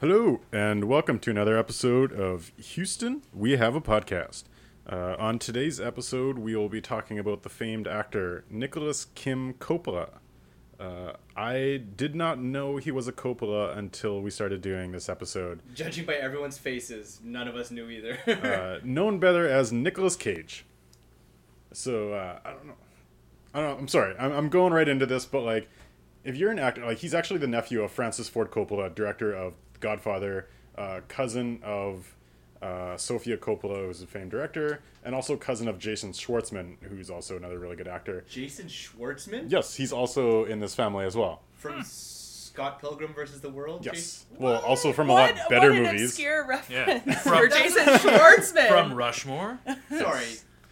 Hello, and welcome to another episode of Houston. We have a podcast. Uh, on today's episode, we will be talking about the famed actor Nicolas Kim Coppola. Uh, I did not know he was a Coppola until we started doing this episode. Judging by everyone's faces, none of us knew either. Uh, known better as Nicolas Cage. So uh, I don't know. I don't know. I'm sorry. I'm, I'm going right into this, but like, if you're an actor, like he's actually the nephew of Francis Ford Coppola, director of Godfather, uh, cousin of uh, Sofia Coppola, who's a famed director, and also cousin of Jason Schwartzman, who's also another really good actor. Jason Schwartzman Yes, he's also in this family as well. from Scott Pilgrim versus the World. Yes. Well, also from a what, lot better what an movies. obscure Yeah. reference From- for Jason Schwartzman. from Rushmore. Sorry,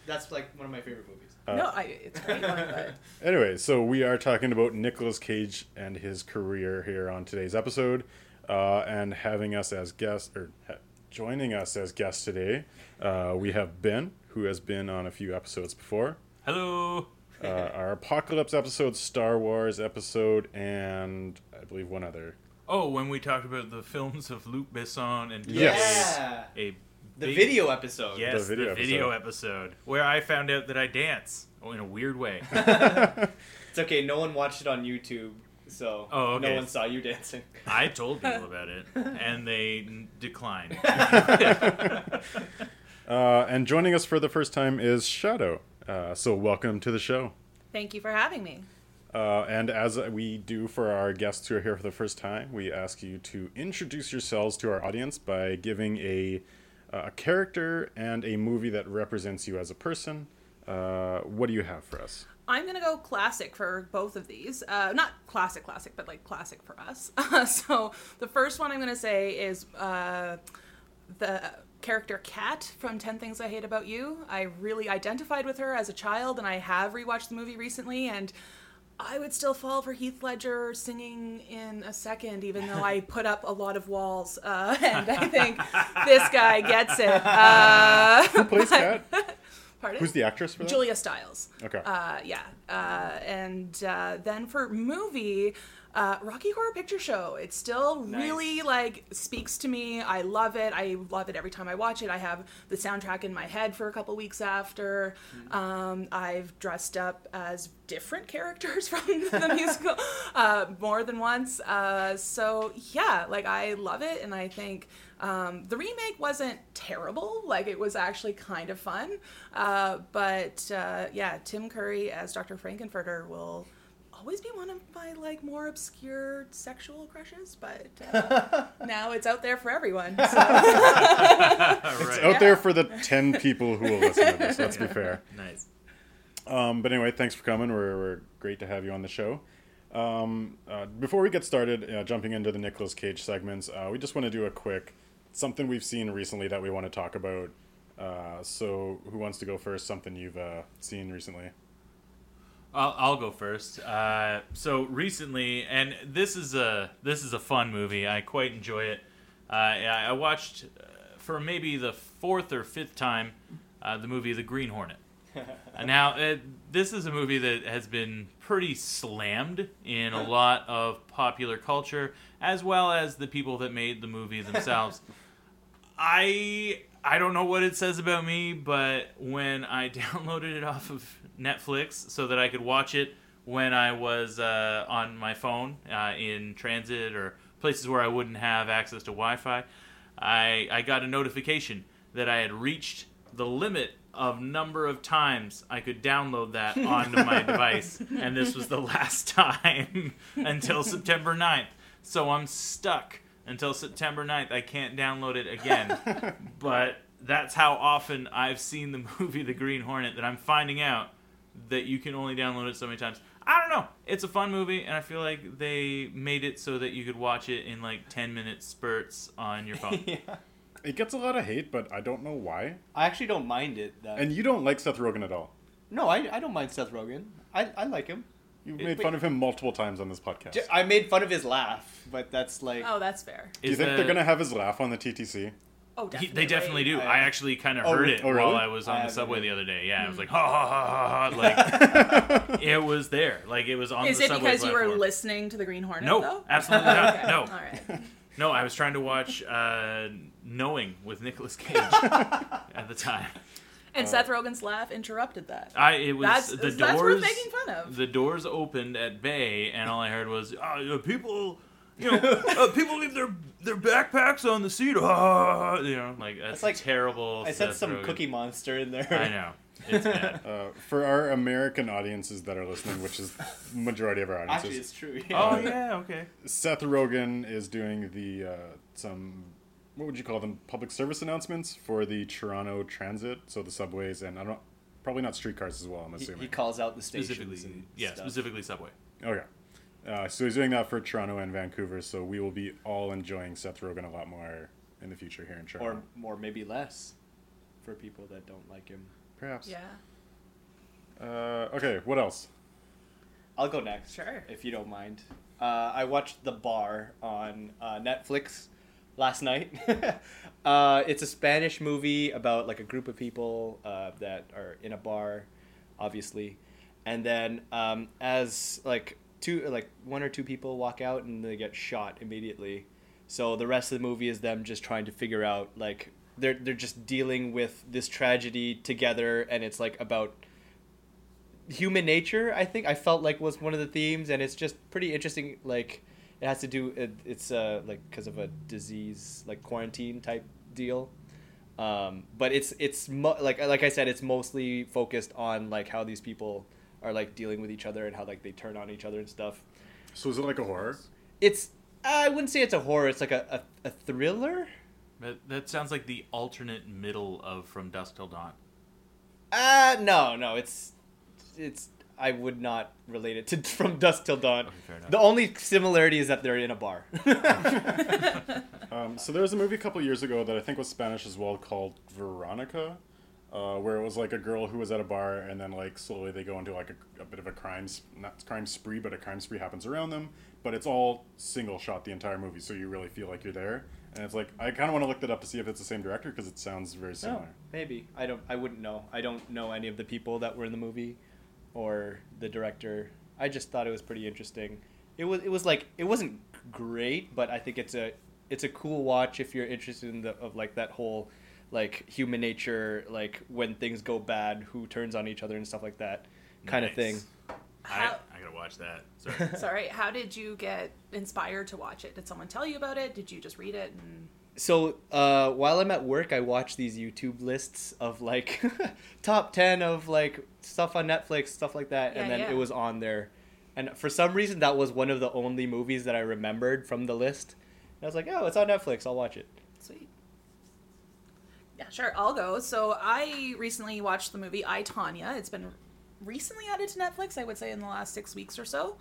that's like one of my favorite movies. no, I, it's great one, Anyway, so we are talking about Nicolas Cage and his career here on today's episode, uh, and having us as guests or ha- joining us as guests today, uh, we have Ben, who has been on a few episodes before. Hello. Uh, our Apocalypse episode, Star Wars episode, and I believe one other. Oh, when we talked about the films of Luc Besson and Yes. Yeah. a The big- video episode. yes, The video the video episode where I found out that I dance oh, in a weird way. It's okay. No one watched it on YouTube, so Oh, okay. no one saw you dancing. I told people about it, and they n- declined. Uh, and joining us for the first time is Shadow. Uh, so welcome to the show. thank you for having me. Uh, and as we do for our guests who are here for the first time, we ask you to introduce yourselves to our audience by giving a, a character and a movie that represents you as a person. Uh, what do you have for us? I'm gonna go classic for both of these. Uh, not classic, classic, but like classic for us. so the first one I'm gonna say is uh, the character Kat from Ten Things I Hate About You. I really identified with her as a child, and I have rewatched the movie recently, and I would still fall for Heath Ledger singing in a second, even though I put up a lot of walls. Uh, and I think this guy gets it. Uh, Who plays Cat? Pardon? Who's the actress for that? Julia Stiles. Okay. Uh, yeah. Uh, and uh, then for movie, uh, Rocky Horror Picture Show. It still really like speaks to me. I love it. I love it every time I watch it. I have the soundtrack in my head for a couple weeks after. Um, I've dressed up as different characters from the musical uh, more than once. Uh, so yeah, like I love it, and I think. Um, the remake wasn't terrible. Like it was actually kind of fun. Uh, but uh, yeah, Tim Curry as Dr. Frank-N-Furter will always be one of my like more obscure sexual crushes. But uh, now it's out there for everyone. So. right. Out there for the 10 people who will listen to this, let's be fair. Nice. Um, but anyway, thanks for coming. We're, we're great to have you on the show. Um, uh, before we get started, uh, jumping into the Nicolas Cage segments, uh, we just want to do a quick something we've seen recently that we want to talk about. Uh, so, who wants to go first? Something you've uh, seen recently? I'll, I'll go first. Uh, so recently, and this is a this is a fun movie. I quite enjoy it. Uh, I watched uh, for maybe the fourth or fifth time uh, the movie The Green Hornet. Now, uh, this is a movie that has been pretty slammed in a lot of popular culture, as well as the people that made the movie themselves. I I don't know what it says about me, but when I downloaded it off of Netflix so that I could watch it when I was uh, on my phone uh, in transit or places where I wouldn't have access to Wi-Fi, I I got a notification that I had reached the limit of number of times I could download that onto my device, and this was the last time until September 9th. So I'm stuck until September 9th. I can't download it again. but that's how often I've seen the movie The Green Hornet that I'm finding out that you can only download it so many times. I don't know. It's a fun movie, and I feel like they made it so that you could watch it in like 10 minute spurts on your phone. yeah. It gets a lot of hate, but I don't know why. I actually don't mind it. That... And you don't like Seth Rogen at all. no, I, I don't mind Seth Rogen. I, I like him. You've made wait. fun of him multiple times on this podcast. J- I made fun of his laugh, but that's like oh, that's fair. Do you Is think the- they're gonna have his laugh on the TTC? Oh, He- definitely. they definitely do. I- I actually kind of Oh, heard re- it oh, really? while I was I on the haven't subway heard the other day. Yeah, I was like, ha ha ha ha ha. Like, it was there. Like, it was on Is the it subway because you were platform. listening to the Green Hornet? No, though? absolutely not. Okay, No. All right. No, I was trying to watch uh, Knowing with Nicolas Cage at the time. And Seth Rogen's laugh interrupted that. I it was That's- the doors. that's worth making fun of. The doors opened at bay, and all I heard was oh, people. You know, uh, people leave their their backpacks on the seat. Ah, you know, like that's It's like- terrible. I said Seth some Rogen. Cookie Monster in there. I know. It's bad. Uh, for our American audiences that are listening, which is majority of our audiences, Actually, it's true. yeah. oh yeah, okay. Seth Rogen is doing the uh, some what would you call them public service announcements for the Toronto Transit, so the subways and I don't probably not streetcars as well. I'm assuming. he calls out the stations Specifically, and yeah, stuff. specifically Subway. okay, uh, so he's doing that for Toronto and Vancouver. So we will be all enjoying Seth Rogen a lot more in the future here in Toronto. or or maybe less for people that don't like him. perhaps. Yeah. Uh, okay. What else? I'll go next. Sure. If you don't mind. Uh, I watched The Bar on uh, Netflix last night. uh, it's a Spanish movie about like a group of people uh, that are in a bar, obviously, and then um, as like two like one or two people walk out and they get shot immediately. So the rest of the movie is them just trying to figure out like they're they're just dealing with this tragedy together, and it's like about human nature i think i felt like was one of the themes and it's just pretty interesting like it has to do it, it's uh like because of a disease like quarantine type deal um but it's it's mo- like like i said it's mostly focused on like how these people are like dealing with each other and how like they turn on each other and stuff So is it like a horror? it's i wouldn't say it's a horror it's like a, a, a thriller That, that sounds like the alternate middle of From Dusk Till Dawn. uh no no it's it's i would not relate it to from dusk till dawn Okay, fair enough. the only similarity is that they're in a bar Um, so there was a movie a couple years ago that I think was Spanish as well called Veronica, uh, where it was like a girl who was at a bar and then like slowly they go into like a, a bit of a crime not crime spree, but a crime spree happens around them. But it's all single shot the entire movie, so you really feel like you're there. And it's like I kind of want to look that up to see if it's the same director because it sounds very No, similar. maybe. I don't. I wouldn't know. I don't know any of the people that were in the movie, or the director. I just thought it was pretty interesting. It was. It was like it wasn't great, but I think it's a it's a cool watch if you're interested in the of like that whole like human nature, like when things go bad, who turns on each other and stuff like that kind of thing. Nice. I, I gotta watch that. Sorry. Sorry, how did you get inspired to watch it? Did someone tell you about it? Did you just read it? And So uh, while I'm at work, I watch these YouTube lists of like top ten of like stuff on Netflix, stuff like that, and then yeah. it was on there. And for some reason, that was one of the only movies that I remembered from the list. And I was like, "Oh, it's on Netflix. I'll watch it." Sweet. Yeah, sure. I'll go. So I recently watched the movie I Tonya. It's been recently added to Netflix. I would say in the last six weeks or so.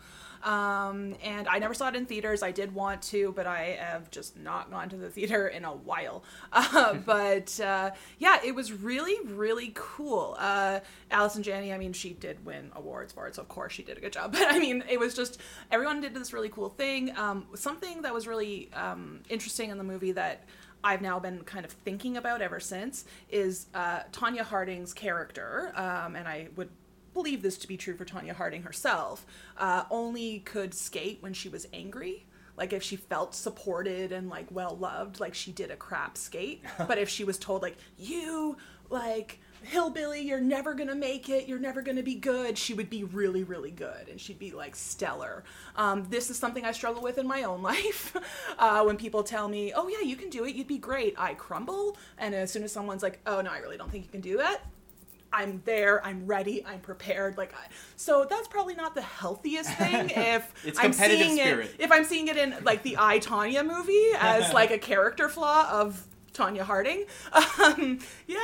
Um, and I never saw it in theaters. I did want to, but I have just not gone to the theater in a while. Uh, but uh, yeah, it was really, really cool. Uh, Allison Janney, I mean, she did win awards for it, so of course she did a good job. But I mean, it was just everyone did this really cool thing. Um, something that was really um, interesting in the movie that I've now been kind of thinking about ever since is uh, Tonya Harding's character, um, and I would believe this to be true for Tonya Harding herself, uh, only could skate when she was angry. Like if she felt supported and like well loved, like she did a crap skate. but if she was told like you like hillbilly, you're never gonna make it, you're never gonna be good, she would be really really good and she'd be like stellar. Um, this is something I struggle with in my own life. uh, when people tell me, oh yeah, you can do it, you'd be great, I crumble. And as soon as someone's like, oh no, I really don't think you can do that, I'm there, I'm ready, I'm prepared. Like, I, so that's probably not the healthiest thing. If It's I'm competitive seeing spirit. it, if I'm seeing it in like the I Tonya movie as like a character flaw of Tonya Harding, um, yeah.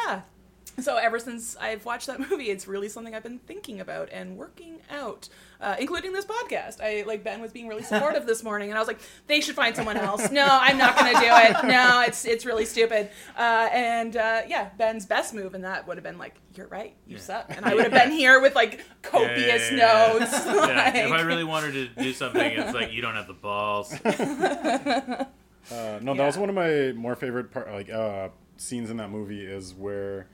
So ever since I've watched that movie, it's really something I've been thinking about and working out, uh, including this podcast. I like Ben was being really supportive this morning, and I was like, they should find someone else. No, I'm not going to do it. No, it's it's really stupid. Uh, and uh, yeah, Ben's best move in that would have been like, you're right, you Yeah. suck, and I would have been here with like copious Yeah, yeah, yeah, yeah. notes. Yeah, like- if I really wanted to do something, it's like you don't have the balls. Uh, no, that Yeah. was one of my more favorite part, like uh, scenes in that movie is where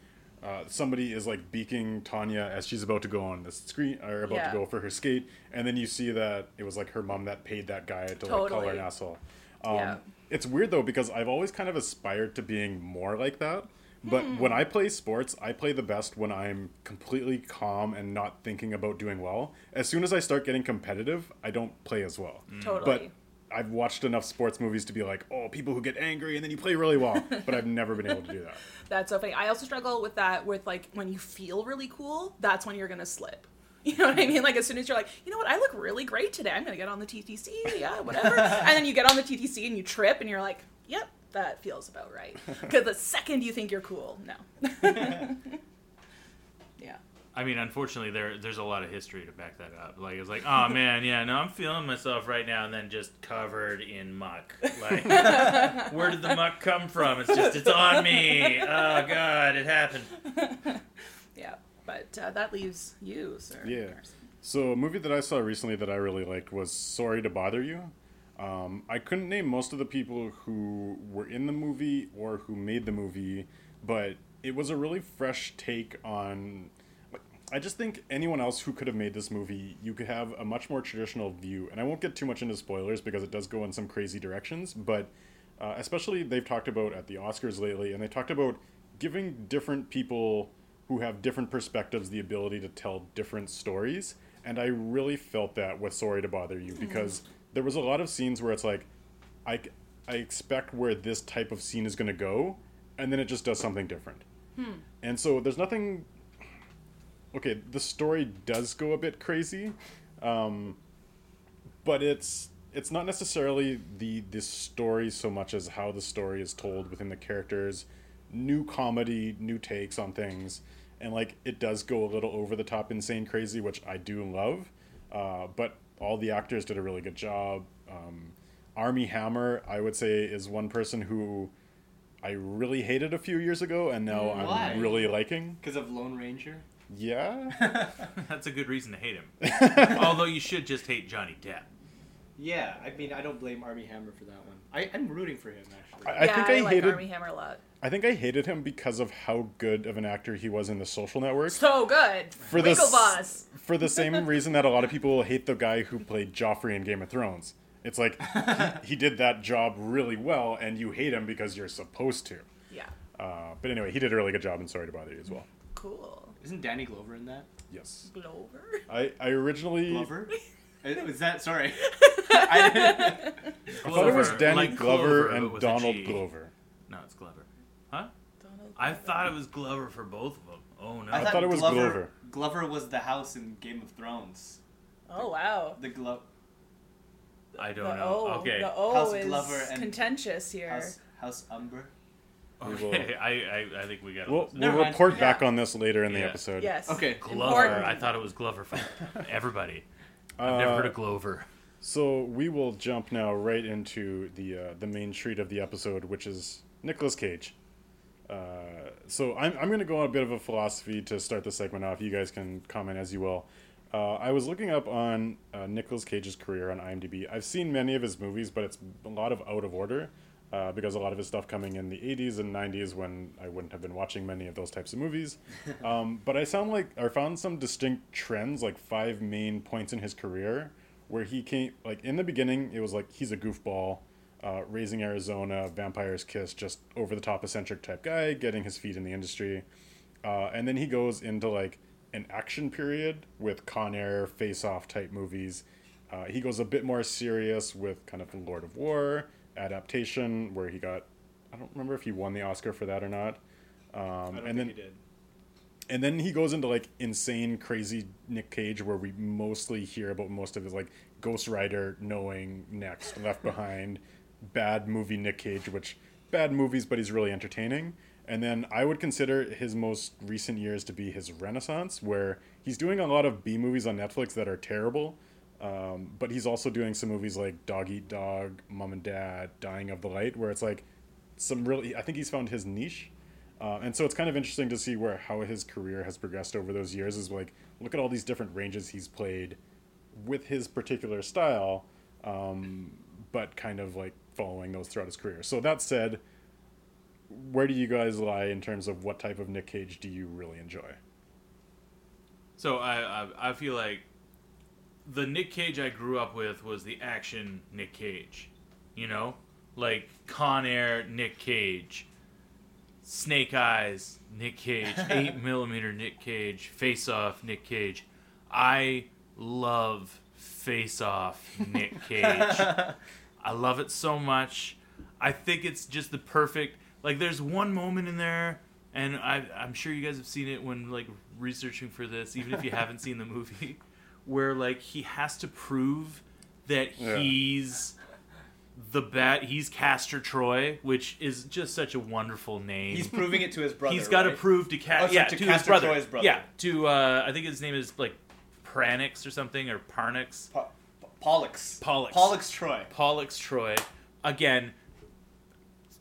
uh, somebody is like beaking Tonya as she's about to go on the screen or about Yeah. to go for her skate, and then you see that it was like her mom that paid that guy to like call her an asshole. Um, Yeah. It's weird though because I've always kind of aspired to being more like that. But Hmm. when I play sports, I play the best when I'm completely calm and not thinking about doing well. As soon as I start getting competitive, I don't play as well. Totally. But I've watched enough sports movies to be like, oh, people who get angry and then you play really well. but I've never been able to do that. That's so funny. I also struggle with that with like when you feel really cool, that's when you're gonna slip. You know what I mean? Like as soon as you're like, you know what, I look really great today. I'm gonna get on the TTC, yeah, whatever. and then you get on the TTC and you trip and you're like, yep, that feels about right. Because the second you think you're cool, no. Yeah. I mean, unfortunately, there there's a lot of history to back that up. Like it's like, oh man, yeah, no, I'm feeling myself right now, and then just covered in muck. Like, where did the muck come from? It's just it's on me. Oh god, it happened. Yeah. But uh, that leaves you, sir. Yeah. So a movie that I saw recently that I really liked was Sorry to Bother You. Um, I couldn't name most of the people who were in the movie or who made the movie, but it was a really fresh take on. I just think anyone else who could have made this movie, you could have a much more traditional view. And I won't get too much into spoilers because it does go in some crazy directions, but uh, especially they've talked about at the Oscars lately, and they talked about giving different people who have different perspectives the ability to tell different stories. And I really felt that with Sorry to Bother You because there was a lot of scenes where it's like, I, I expect where this type of scene is going to go, and then it just does something different. And so there's nothing. Okay, the story does go a bit crazy, um, but it's it's not necessarily the the story so much as how the story is told within the characters, new comedy, new takes on things, and like it does go a little over the top, insane, crazy, which I do love. Uh, but all the actors did a really good job. Um, Armie Hammer, I would say, is one person who I really hated a few years ago, and now I'm really liking. Because of Lone Ranger. Yeah. That's a good reason to hate him. Although you should just hate Johnny Depp. Yeah, I mean, I don't blame Armie Hammer for that one. I, I'm rooting for him actually. I yeah, think I like hated- Armie Hammer a lot. I think I hated him because of how good of an actor he was in The Social Network. So good. For the s- Winklevoss. For the same reason that a lot of people hate the guy who played Joffrey in Game of Thrones. It's like he, he did that job really well, and you hate him because you're supposed to. Yeah. Uh, but anyway, he did a really good job and Sorry to Bother You as well. Cool. Isn't Danny Glover in that? Yes. Glover. I, I originally Glover? Was that sorry? I, I thought it was Danny like Glover Clover, but and Donald Glover. No, it's Glover. Huh? Donald I Glover. thought it was Glover for both of them. Oh no. I thought it was Glover. Glover was the house in Game of Thrones. Oh wow. The Glo- I don't the know. O, okay. The O House is Glover and contentious here. House House Umber. We will- Okay. I, I I think we got. We'll, We'll, we'll Never mind. report back on this later in the Yeah. episode. Yes. Okay. Glover. Important. I thought it was Glover for everybody. I've Uh, never heard of Glover. So we will jump now right into the uh, the main treat of the episode, which is Nicolas Cage. Uh, so I'm I'm going to go on a bit of a philosophy to start the segment off. You guys can comment as you will. Uh, I was looking up on uh, Nicolas Cage's career on IMDb. I've seen many of his movies, but it's a lot of out of order uh, because a lot of his stuff coming in the 80s and 90s when I wouldn't have been watching many of those types of movies. um, but I sound like I found some distinct trends, like five main points in his career where he came like in the beginning it was like he's a goofball uh, raising arizona vampire's kiss just over the top eccentric type guy getting his feet in the industry uh, and then he goes into like an action period with con air face off type movies uh, he goes a bit more serious with kind of lord of war adaptation where he got i don't remember if he won the oscar for that or not um, don't and then he did. and then he goes into like insane, crazy Nick Cage, where we mostly hear about most of his like Ghost Rider, Knowing, Next, Left Behind, bad movie Nick Cage, which bad movies, but he's really entertaining. And then I would consider his most recent years to be his renaissance, where he's doing a lot of B movies on Netflix that are terrible. Um, but he's also doing some movies like Dog Eat Dog, Mom and Dad, Dying of the Light, where it's like some really. I think he's found his niche. Uh, and so it's kind of interesting to see where how his career has progressed over those years. Is like look at all these different ranges he's played with his particular style, um, but kind of like following those throughout his career. So that said, where do you guys lie in terms of what type of Nick Cage do you really enjoy? So I, I I feel like the Nick Cage I grew up with was the action Nick Cage, you know, like Con Air, Nick Cage, Snake Eyes, Nick Cage, eight millimeter Nick Cage, Face Off, Nick Cage. I love Face Off, Nick Cage. I love it so much. I think it's just the perfect. Like, there's one moment in there, and I, I'm sure you guys have seen it when like researching for this, even if you haven't seen the movie, where like he has to prove that Yeah. he's the bat. He's Castor Troy, which is just such a wonderful name. He's proving it to his brother. He's got to right? prove to Ca- Oh, so yeah to to, his Castor brother. Troy's brother. Yeah, to uh, I think his name is like Pranix or something or Parnix. Pa- Pa- Pollux. Pollux. Pollux Troy. Pollux Troy. Again,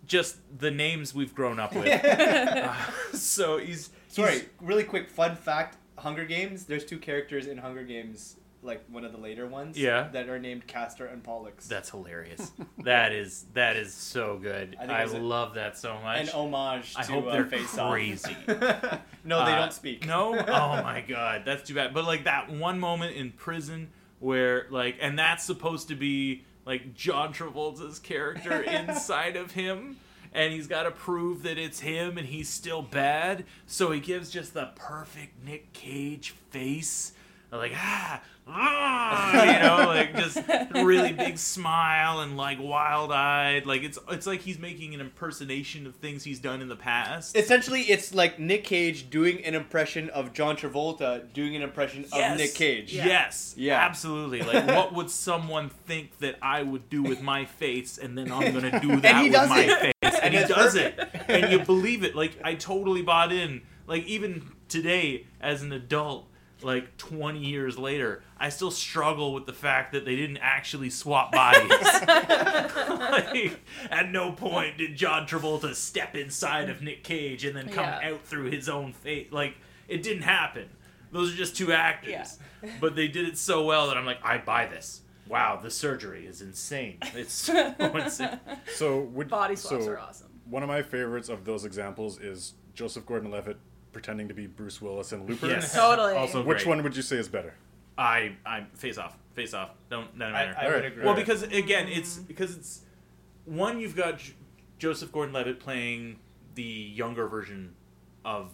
just the names we've grown up with. Uh, so he's Sorry, he's- really quick fun fact: Hunger Games. There's two characters in Hunger Games, like one of the later ones. Yeah. That are named Castor and Pollux. That's hilarious. that is that is so good. I think I, it's a- love that so much. an homage to I hope uh, they're Face Off. crazy. no, they Uh, don't speak. No? Oh my god, that's too bad. But like that one moment in prison where like and that's supposed to be like John Travolta's character inside of him and he's got to prove that it's him and he's still bad. So he gives just the perfect Nick Cage face. Like ah, ah, you know, like just really big smile and like wild eyed. Like it's it's like he's making an impersonation of things he's done in the past. Essentially, it's like Nick Cage doing an impression of John Travolta doing an impression of Nick Cage. Yeah. Yes. Yeah. Absolutely. Like, what would someone think that I would do with my face, and then I'm gonna do that And he with does my it. face, and, And he it's does it, and you believe it. Like, I totally bought in. Like, even today, as an adult, like 20 years later, I still struggle with the fact that they didn't actually swap bodies. like, at no point did John Travolta step inside of Nick Cage and then come Yeah. out through his own face. Like, it didn't happen. Those are just two actors. Yeah. But they did it so well that I'm like, I buy this. Wow, the surgery is insane. It's so insane. So would Body swaps so are awesome. One of my favorites of those examples is Joseph Gordon-Levitt pretending to be Bruce Willis in Looper. Yes. Totally. Also, Which great. one would you say is better? I I face off, face off. Don't doesn't I, matter. I would agree. well, because again, it's because it's one you've got J- Joseph Gordon-Levitt playing the younger version of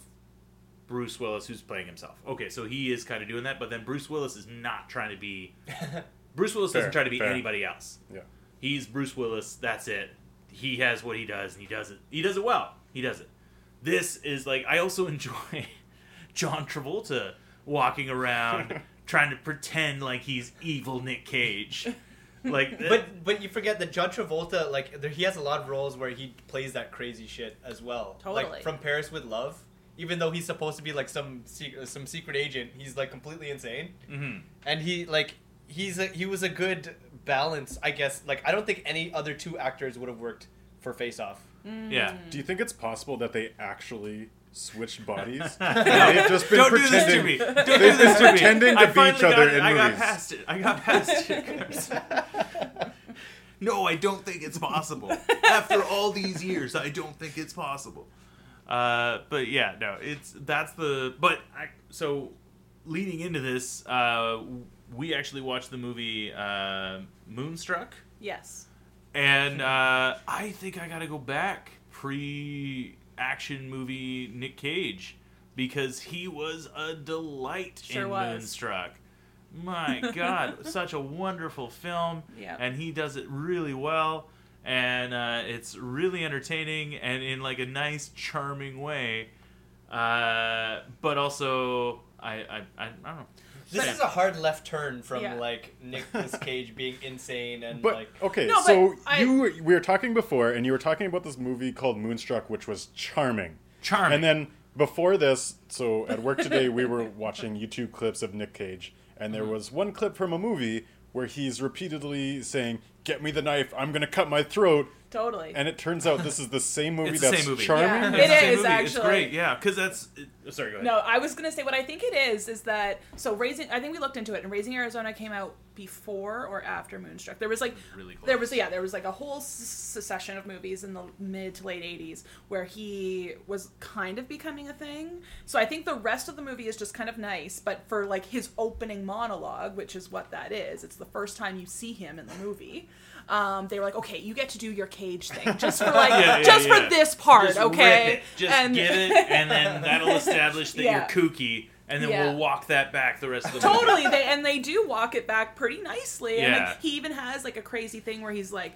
Bruce Willis, who's playing himself. Okay, so he is kind of doing that, but then Bruce Willis is not trying to be. Bruce Willis doesn't try to be fair. anybody else. Yeah. He's Bruce Willis. That's it. He has what he does, and he does it. He does it well. He does it. This is like I also enjoy John Travolta walking around trying to pretend like he's evil Nick Cage. Like, but but you forget that John Travolta, like there, he has a lot of roles where he plays that crazy shit as well. Totally. Like from Paris with Love, even though he's supposed to be like some secret, some secret agent, he's like completely insane. mhm. And he like he's a, he was a good balance, I guess. Like I don't think any other two actors would have worked for Face Off. Yeah. Do you think it's possible that they actually switched bodies? They've just been Don't do this to pretending. me. Don't do they've this been to me. pretending to I be finally each other got it. in I got past it. I got past it. no, I don't think it's possible. After all these years, I don't think it's possible. Uh, but yeah, no, it's that's the. But I, so leading into this, uh, we actually watched the movie uh, Moonstruck. Yes. And uh, I think I got to go back pre action movie Nick Cage because he was a delight Sure in was. Moonstruck. My God, such a wonderful film. Yep. And he does it really well. And uh, it's really entertaining and in like a nice, charming way. Uh, but also, I, I, I, I don't know. This Yeah. is a hard left turn from Yeah. like Nicolas Cage being insane and But like okay, No, but so I- you we were talking before, and you were talking about this movie called Moonstruck, which was charming. Charming. And then before this, so at work today, we were watching YouTube clips of Nick Cage, and Mm-hmm. there was one clip from a movie where he's repeatedly saying, "Get me the knife! I'm gonna cut my throat." Totally. And it turns out this is the same movie It's the that's same movie. charming. Yeah. It's It the same is, movie. It's actually. great, yeah. Because that's. It, sorry, go ahead. No, I was gonna say what I think it is is that so raising. I think we looked into it, and Raising Arizona came out before or after Moonstruck. There was like Really close. there was yeah there was like a whole s- succession of movies in the mid to late '80s where he was kind of becoming a thing. So I think the rest of the movie is just kind of nice, but for like his opening monologue, which is what that is, it's the first time you see him in the movie. Um, they were like, okay, you get to do your cage thing just for like Yeah, yeah, just yeah. for this part, Just okay? Just get it, and then that'll establish that you're kooky, and then we'll walk that back the rest of the movie. totally they and they do walk it back pretty nicely and like, he even has like a crazy thing where he's like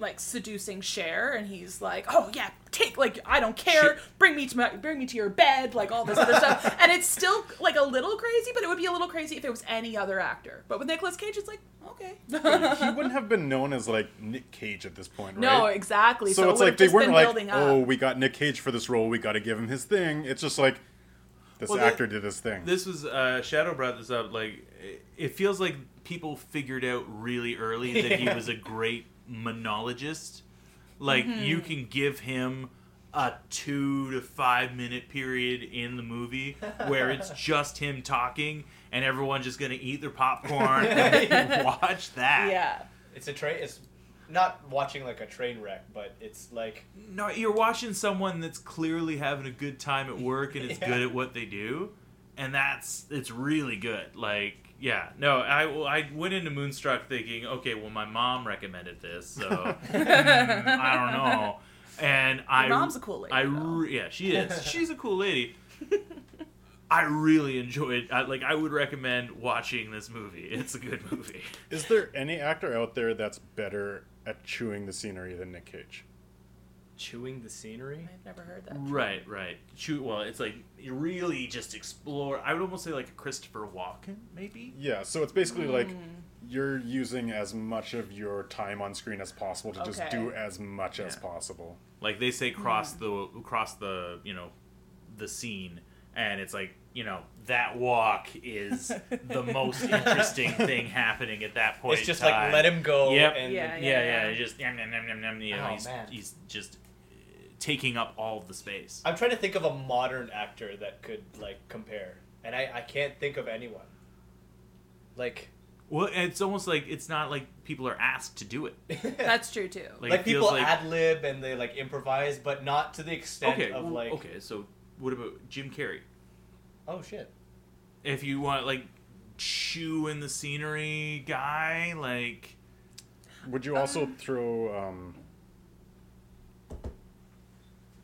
like seducing Cher and he's like oh yeah take like I don't care Shit. bring me to my bring me to your bed like all this other stuff and it's still like a little crazy but it would be a little crazy if it was any other actor but with Nicolas Cage it's like okay he wouldn't have been known as like Nick Cage at this point, right? no exactly So, so, it's it like they weren't like, building up. oh, we got Nick Cage for this role. We got to give him his thing. It's just like this Well, the- actor did this thing. This was uh, Shadow brought this up. Like, it- it feels like people figured out really early that he was a great monologist. Like, Mm-hmm. you can give him a two to five minute period in the movie where it's just him talking, and everyone's just gonna eat their popcorn and watch that. yeah It's a train. It's not watching like a train wreck, but it's like No, you're watching someone that's clearly having a good time at work and is Yeah. good at what they do, and that's it's really good. Like, yeah, no, I I went into Moonstruck thinking, okay, well, my mom recommended this, so mm, I don't know, and I mom's a cool lady, I though. re- yeah, she is. She's a cool lady. I really enjoyed. I, like, I would recommend watching this movie. It's a good movie. Is there any actor out there that's better at chewing the scenery than Nick Cage? Chewing the scenery. I've never heard that Right, right. Chew. well, it's like you really just explore. I would almost say like a Christopher Walken, maybe. Yeah, so it's basically like Hmm. you're using as much of your time on screen as possible to just do as much as possible. Like they say, cross the cross the you know the scene, and it's like you know that walk is the most interesting thing happening at that point. It's just in like let him go. Yep. And Yeah, Yeah, yeah. it's Just yum, yum, yum, yum, yum, you know, Oh, he's man. he's just taking up all of the space. I'm trying to think of a modern actor that could like compare, and I I can't think of anyone. Like Well, it's almost like it's not like people are asked to do it. that's true too Like, like people like- ad lib and they like improvise, but not to the extent Okay, of well, like okay. So what about Jim Carrey? oh shit. If you want like chew in the scenery guy, like Would you also throw um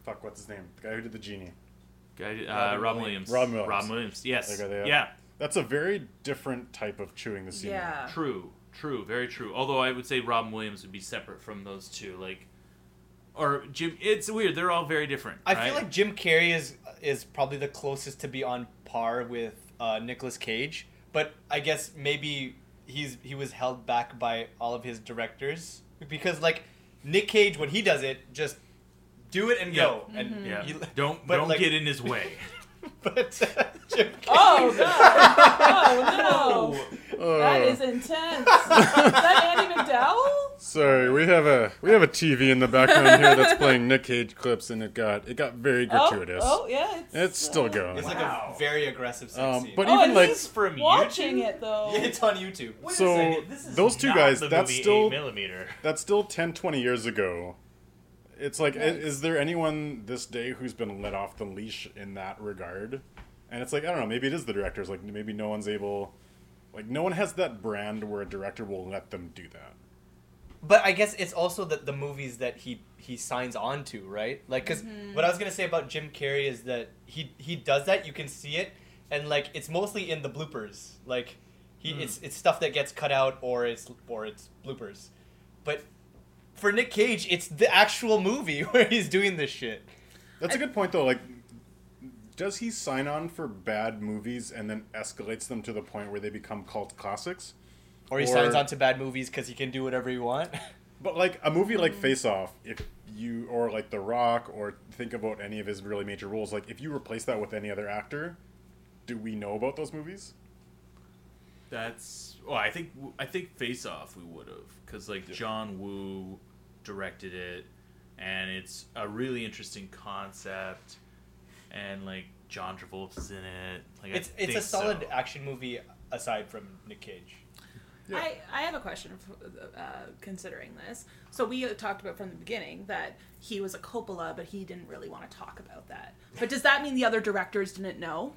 fuck what's his name? The guy who did the genie. guy, uh, Robin Rob Williams. Williams. Rob Williams. Rob Williams. Yes. That guy there. Yeah. That's a very different type of chewing the scenery. yeah True. True. Very true. Although I would say Rob Williams would be separate from those two. Like, or Jim. It's weird. They're all very different. I right? feel like Jim Carrey is is probably the closest to be on par with uh, Nicolas Cage, but I guess maybe he's he was held back by all of his directors because like Nick Cage when he does it just do it and go and Mm-hmm. Yeah. he- don't but, don't like- get in his way. but uh, Jim Carrey, oh god oh no Oh. That is intense. is that Andie MacDowell? Sorry, we have a we have a TV in the background here that's playing Nick Cage clips, and it got it got very gratuitous. Oh, oh yeah, it's, It's still uh, going. it's like Wow. a very aggressive sex Um, scene. but Oh, even and like he's from watching YouTube? it though. Yeah, it's on YouTube. Wait a So, second, this is those two guys, that's still- millimeter. that's still 10, 20 years ago. It's like, Nice. is there anyone this day who's been let off the leash in that regard? And it's like, I don't know, maybe it is the directors. Like, maybe no one's able, like, no one has that brand where a director will let them do that. But I guess it's also that the movies that he he signs on to, right? Like, because mm-hmm. what I was gonna say about Jim Carrey is that he he does that. You can see it, and like it's mostly in the bloopers. Like, he mm. it's it's stuff that gets cut out or it's or it's bloopers. But for Nick Cage, it's the actual movie where he's doing this shit. That's a good point, though. Like, does he sign on for bad movies and then escalates them to the point where they become cult classics? Or he Or- signs on to bad movies because he can do whatever he want. But like a movie like mm. Face Off, if you or like The Rock, or think about any of his really major roles, like if you replace that with any other actor, do we know about those movies? That's well, I think I think Face Off we would have because like John Woo directed it, and it's a really interesting concept, and like John Travolta's in it. Like I it's it's a solid so. action movie aside from Nick Cage. Yeah. I, I have a question uh, considering this. So we talked about from the beginning that he was a Coppola, but he didn't really want to talk about that. But does that mean the other directors didn't know?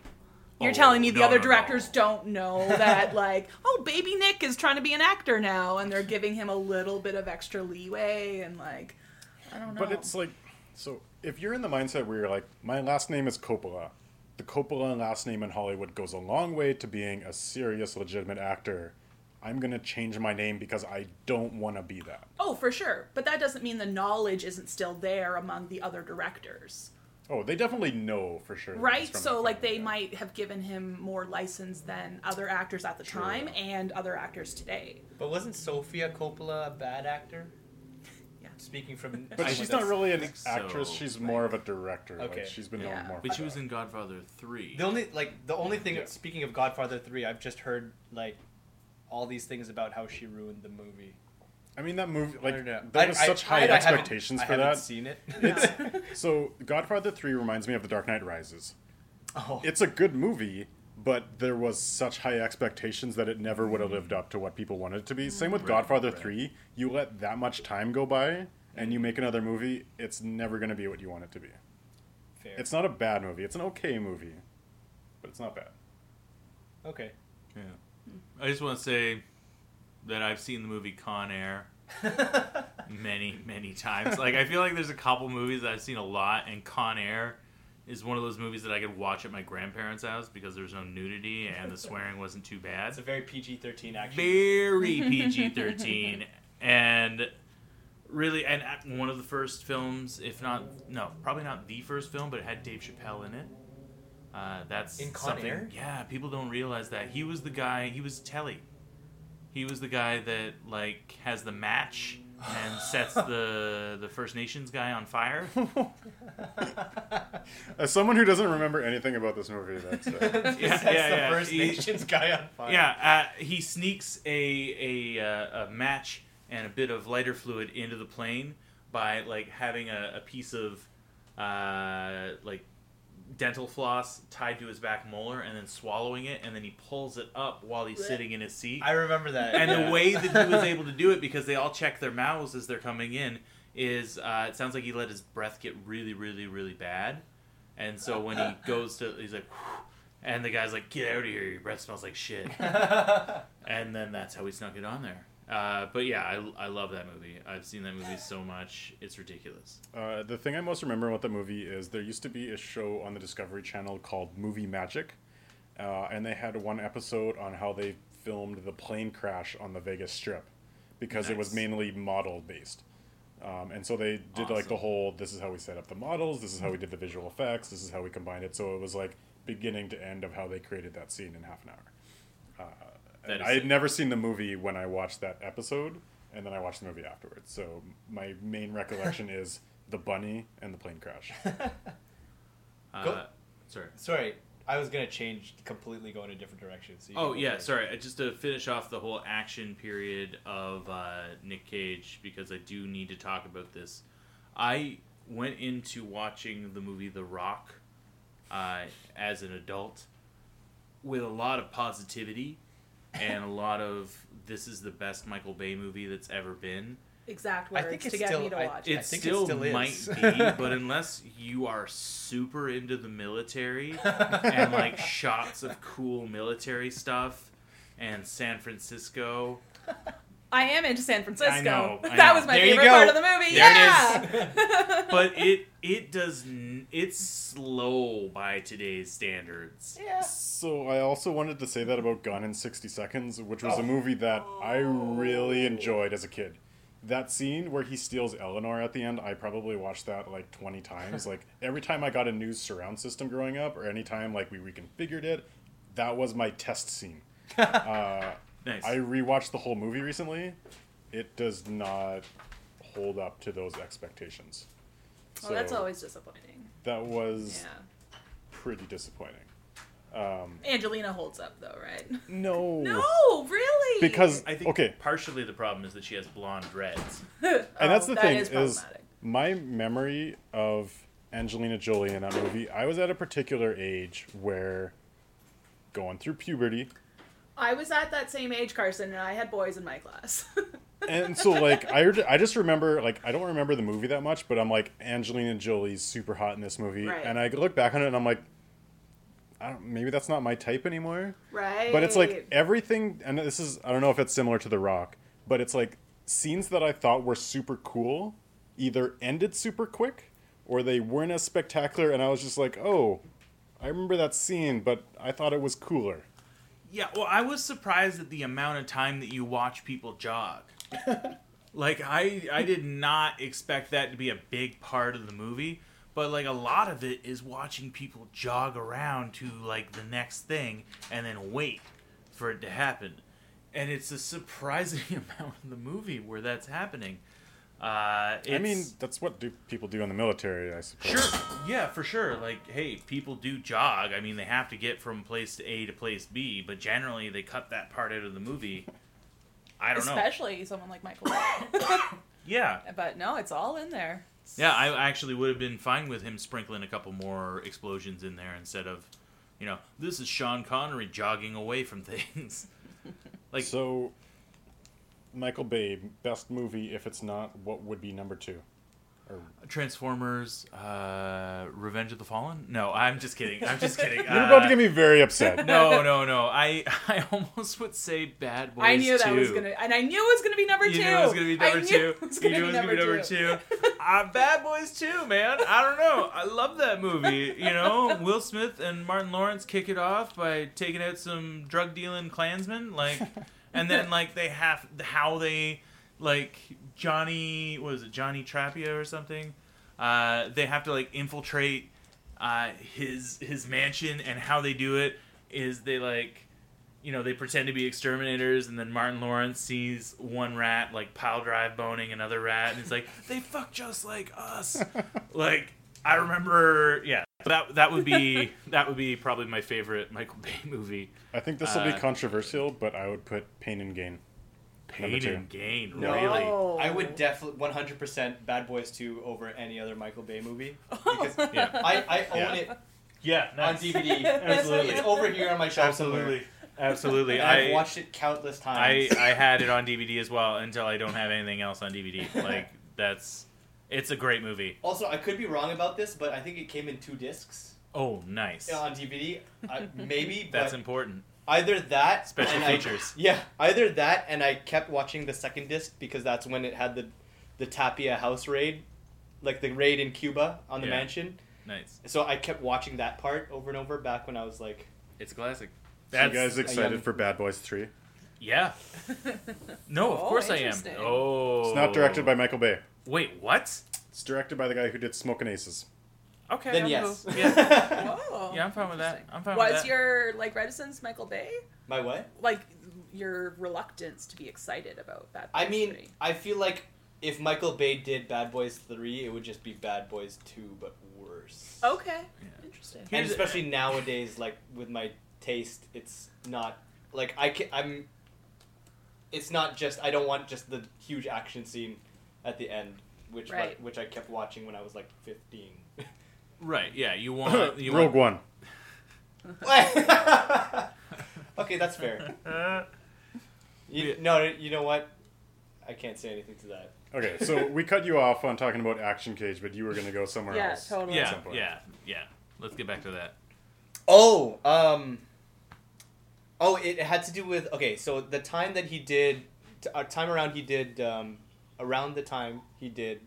You're Oh, telling me the no, other no, directors no. don't know that, like, oh, baby Nick is trying to be an actor now, and they're giving him a little bit of extra leeway, and like, I don't know. But it's like, so if you're in the mindset where you're like, my last name is Coppola, the Coppola last name in Hollywood goes a long way to being a serious, legitimate actor. I'm gonna change my name because I don't want to be that. oh, for sure. But that doesn't mean the knowledge isn't still there among the other directors, Oh, they definitely know for sure. right? So that like they yeah. might have given him more license than other actors at the True, time and other actors today. But wasn't Sofia Coppola a bad actor? Yeah. Speaking from, But I- she's not really an think so, actress. She's like- more of a director. Okay. Like she's been Yeah. known more. But for she was in Godfather Three. The only like the only thing Yeah. speaking of Godfather three, I've just heard like all these things about how she ruined the movie. I mean, that movie, like, don't there was I- such I- high I haven't- expectations I for haven't that. Seen it? It's so Godfather Three reminds me of The Dark Knight Rises. oh, It's a good movie, but there was such high expectations that it never would have lived up to what people wanted it to be. Mm-hmm. Same with Right, Godfather right. Three. You let that much time go by, and you mm-hmm. make another movie, it's never going to be what you want it to be. fair. It's not a bad movie. It's an okay movie, but it's not bad. okay. Yeah. I just want to say that I've seen the movie Con Air many, many times. Like, I feel like there's a couple movies that I've seen a lot, and Con Air is one of those movies that I could watch at my grandparents' house because there's no nudity and the swearing wasn't too bad. It's a very PG thirteen action. Very PG 13. and really, and one of the first films, if not, no, probably not the first film, but it had Dave Chappelle in it. Uh, that's In Con something. Air? Yeah, people don't realize that he was the guy. He was Telly. He was the guy that like has the match and sets the the First Nations guy on fire. As someone who doesn't remember anything about this movie, that's uh, Yeah, That's yeah, the yeah. First He- Nations guy on fire. Yeah, uh, he sneaks a a, uh, a match and a bit of lighter fluid into the plane by like having a, a piece of uh, like dental floss tied to his back molar and then swallowing it and then he pulls it up while he's sitting in his seat. I remember that. and yeah. the way that he was able to do it because they all check their mouths as they're coming in is uh, it sounds like he let his breath get really really really bad and so when he goes to he's like and the guy's like get out of here your breath smells like shit and then that's how he snuck it on there uh, but yeah I, I love that movie i've seen that movie so much it's ridiculous Uh, the thing I most remember about the movie is there used to be a show on the Discovery Channel called Movie Magic, uh, and they had one episode on how they filmed the plane crash on the Vegas Strip because it was mainly model based. Um, and so they did like the whole this is how we set up the models, this is how we did the visual effects, this is how we combined it. So it was like beginning to end of how they created that scene in half an hour. That and is I had sick. never seen the movie when I watched that episode, and then I watched the movie afterwards. So my main recollection is the bunny and the plane crash. uh, sorry Sorry, I was gonna change completely, go in a different direction. So Oh yeah, first. sorry. uh, Just to finish off the whole action period of uh, Nick Cage, because I do need to talk about this. I went into watching the movie The Rock uh, as an adult with a lot of positivity and a lot of this is the best Michael Bay movie that's ever been. Exact I words think to it's get still- me to watch I it. It think it still, still is. might be, but unless you are super into the military and like shots of cool military stuff and San Francisco, I am into San Francisco. I know, I that know. was my There favorite part of the movie. There it yeah. but it it does n- it's slow by today's standards. Yeah. So I also wanted to say that about Gone in 60 Seconds, which was Oh. a movie that I really enjoyed as a kid. That scene where he steals Eleanor at the end, I probably watched that like 20 times. like every time I got a new surround system growing up, or anytime like we reconfigured it, that was my test scene. uh, Nice. I rewatched the whole movie recently. It does not hold up to those expectations. well, that's always disappointing. That was Yeah. pretty disappointing. Um, Angelina holds up though, right? no. No, really. Because I think okay, partially the problem is that she has blonde dreads. and that's the Oh, that thing is is, my memory of Angelina Jolie in that movie. I was at a particular age where going through puberty, I was at that same age, Carson, and I had boys in my class. and so like I I just remember like I don't remember the movie that much, but I'm like Angelina Jolie's super hot in this movie, Right. and I look back on it and I'm like, I don't, maybe that's not my type anymore. Right. But it's like everything, and this is I don't know if it's similar to The Rock, but it's like scenes that I thought were super cool either ended super quick or they weren't as spectacular, and I was just like, oh, I remember that scene, but I thought it was cooler. Yeah, well, I was surprised at the amount of time that you watch people jog. like I I did not expect that to be a big part of the movie, but like a lot of it is watching people jog around to like the next thing and then wait for it to happen. And it's a surprising amount of the movie where that's happening. Uh, I mean, that's what do people do in the military, I suppose. Sure. Yeah, for sure. Like, hey, people do jog. I mean, they have to get from place to A to place B, but generally they cut that part out of the movie. I don't know. especially someone like Michael. Yeah. but no, it's all in there. Yeah, I actually would have been fine with him sprinkling a couple more explosions in there instead of, you know, this is Sean Connery jogging away from things. like, So, Michael Bay, best movie if it's not, what would be number two? Or, Transformers, uh, Revenge of the Fallen? No, I'm just kidding. I'm just kidding. you're about to Uh, get me very upset. no, no, no. I I almost would say Bad Boys I knew that 2. was gonna, and I knew it was gonna be number You two. knew it was gonna be I number knew two. It was you gonna knew it be was gonna be number two. uh, Bad Boys Two, man. I don't know. I love that movie. You know, Will Smith and Martin Lawrence kick it off by taking out some drug dealing Klansmen, like, and then like they have how they like Johnny was it Johnny Tapia or something. Uh, they have to like infiltrate uh, his his mansion, and how they do it is they like you know, they pretend to be exterminators, and then Martin Lawrence sees one rat like pile drive boning another rat, and he's like, "They fuck just like us." like I remember, yeah, that that would be that would be probably my favorite Michael Bay movie. I think this will be Uh, controversial, but I would put Pain and Gain. Pain and Gain, No. really? I would definitely 100% Bad Boys 2 over any other Michael Bay movie because Yeah, I, I own Yeah. it yeah, on. DVD. Absolutely. It's over here on my shelf somewhere. absolutely, absolutely. I've I watched it countless times. I times. I had it on DVD as well until I don't have anything else on DVD. Like that's, it's a great movie. also, I could be wrong about this, but I think it came in two discs Oh, nice. on DVD. I, maybe, That's but important. either that Special and I- features. yeah, either that, and I kept watching the second disc because that's when it had the the Tapia house raid, like the raid in Cuba on the Yeah. mansion. Nice. So I kept watching that part over and over back when I was like, It's classic. So you guys excited young- for Bad Boys 3? Yeah. No, of Oh, course I am. interesting. Oh. It's not directed by Michael Bay. Wait, what? It's directed by the guy who did Smoking Aces. Okay. then I'll yes. go- Yeah. Whoa. yeah, I'm fine with that. I'm fine with Was that. your like reticence Michael Bay? My what? Like your reluctance to be excited about Bad Boys I mean, 3? I feel like if Michael Bay did Bad Boys 3, it would just be Bad Boys 2, but worse. Okay. Yeah. Interesting. And Here's- especially nowadays, like with my taste, it's not like I can, I'm. It's not just I don't want just the huge action scene at the end, which like, Right. which I kept watching when I was like fifteen. Right. Yeah. You want. You Rogue want. One. okay, that's fair. Uh, You, Yeah. No, you know what? I can't say anything to that. Okay, so we cut you off on talking about Action Cage, but you were going to go somewhere Yeah, else. totally. yeah. some point. Yeah. Yeah. Let's get back to that. Oh, um. Oh, it had to do with okay. So the time that he did, t- uh, time around he did, um, around the time he did,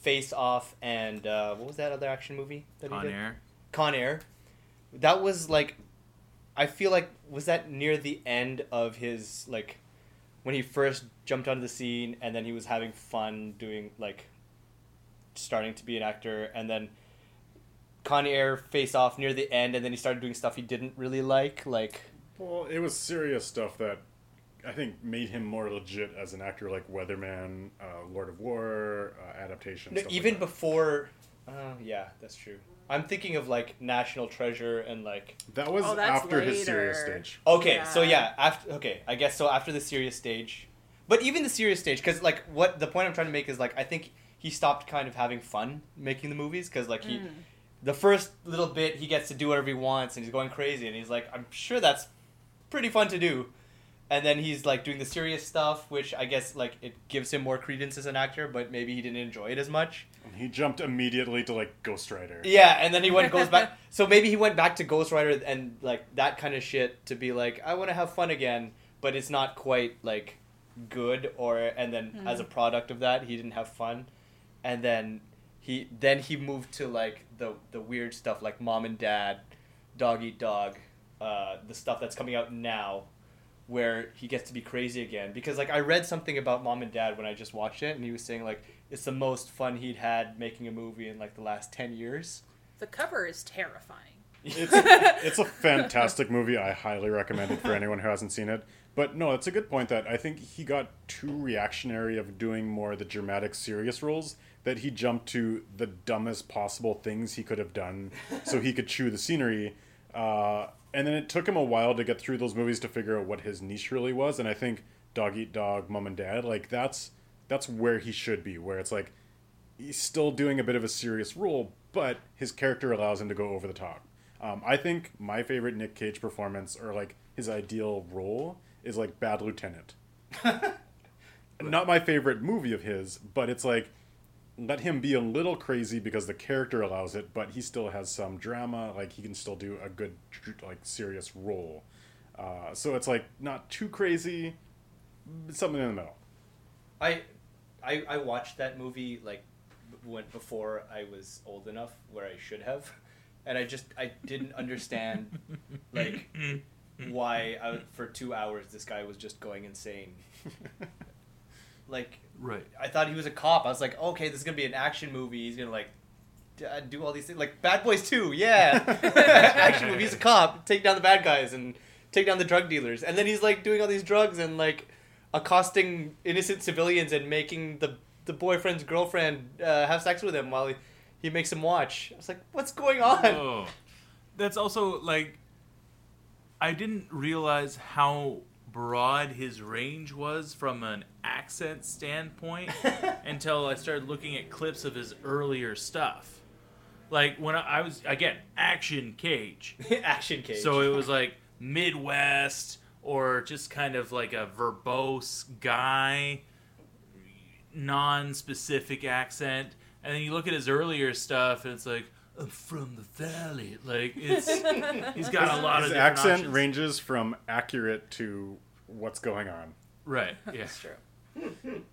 Face Off and uh, what was that other action movie that On he did? air. Con Air. That was like, I feel like was that near the end of his like, when he first jumped onto the scene and then he was having fun doing like, starting to be an actor and then. Con Air face off near the end, and then he started doing stuff he didn't really like, like Well, it was serious stuff that I think made him more legit as an actor, like Weatherman, uh, Lord of War, uh, adaptation. No, stuff even like that. before. Uh, yeah, that's true. I'm thinking of like National Treasure and like. that was Oh, that's after his serious stage. Okay, so Yeah. yeah, after okay, I guess so after the serious stage, but even the serious stage, because like what the point I'm trying to make is like I think he stopped kind of having fun making the movies because like he, Mm. the first little bit he gets to do whatever he wants and he's going crazy and he's like I'm sure that's pretty fun to do, and then he's like doing the serious stuff, which I guess like it gives him more credence as an actor, but maybe he didn't enjoy it as much. And he jumped immediately to like Ghost Rider. Yeah, and then he went goes back. So maybe he went back to Ghost Rider and like that kind of shit to be like, I want to have fun again, but it's not quite like good. Or and then as a product of that, he didn't have fun, and then he then he moved to like the the weird stuff like Mom and Dad, Dog Eat Dog, uh, the stuff that's coming out now. Where he gets to be crazy again because like I read something about Mom and Dad when I just watched it and he was saying like it's the most fun he'd had making a movie in like the last ten years. The cover is terrifying. It's it's a fantastic movie. I highly recommend it for anyone who hasn't seen it. But no, it's a good point that I think he got too reactionary of doing more of the dramatic, serious roles that he jumped to the dumbest possible things he could have done so he could chew the scenery. Uh, and then it took him a while to get through those movies to figure out what his niche really was. And I think Dog Eat Dog, Mom and Dad, like that's that's where he should be. Where it's like he's still doing a bit of a serious role, but his character allows him to go over the top. Um, I think my favorite Nick Cage performance, or like his ideal role, is like Bad Lieutenant. Not my favorite movie of his, but it's like let him be a little crazy because the character allows it, but he still has some drama. Like he can still do a good, like serious role. Uh, so it's like not too crazy, something in the middle. I, I, I watched that movie like went before I was old enough where I should have, and I just I didn't understand like why I, for two hours this guy was just going insane. Like Right. I thought he was a cop. I was like, okay, this is gonna be an action movie. He's gonna like uh, do all these things, like Bad Boys Two, yeah, action movie. He's a cop, take down the bad guys and take down the drug dealers, and then he's like doing all these drugs and like accosting innocent civilians and making the the boyfriend's girlfriend uh, have sex with him while he, he makes him watch. I was like, what's going on? Oh. That's also like I didn't realize how broad his range was from an accent standpoint until I started looking at clips of his earlier stuff. Like when I, I was again action cage. action cage. So it was like Midwest or just kind of like a verbose guy, non-specific accent. And then you look at his earlier stuff, and it's like I'm from the valley. Like it's he's got a lot of His different accent options. ranges from accurate to what's going on. Right. Yeah. That's true.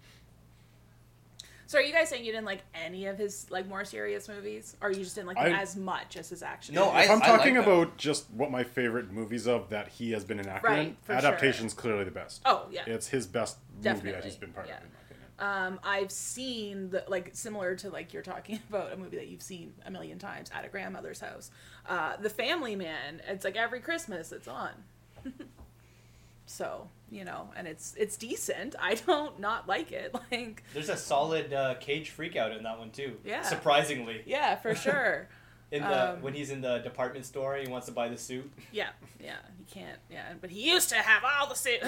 So are you guys saying you didn't like any of his like more serious movies, or you just didn't like I- them as much as his action? No, movies? If I'm I like talking them. about just what my favorite movies of that he has been an actor Right, in, for adaptation's clearly the best. Oh yeah. It's his best movie that he's been part yeah. of, in my opinion. Um, I've seen the like similar to like you're talking about a movie that you've seen a million times at a grandmother's house. Uh, the Family Man. It's like every Christmas it's on. so you know, and it's it's decent. I don't not like it. Like There's a solid uh, cage freakout in that one too. Yeah. Surprisingly. yeah, for sure. In the Um, when he's in the department store, he wants to buy the suit. yeah, yeah. He can't. Yeah, but he used to have all the suit.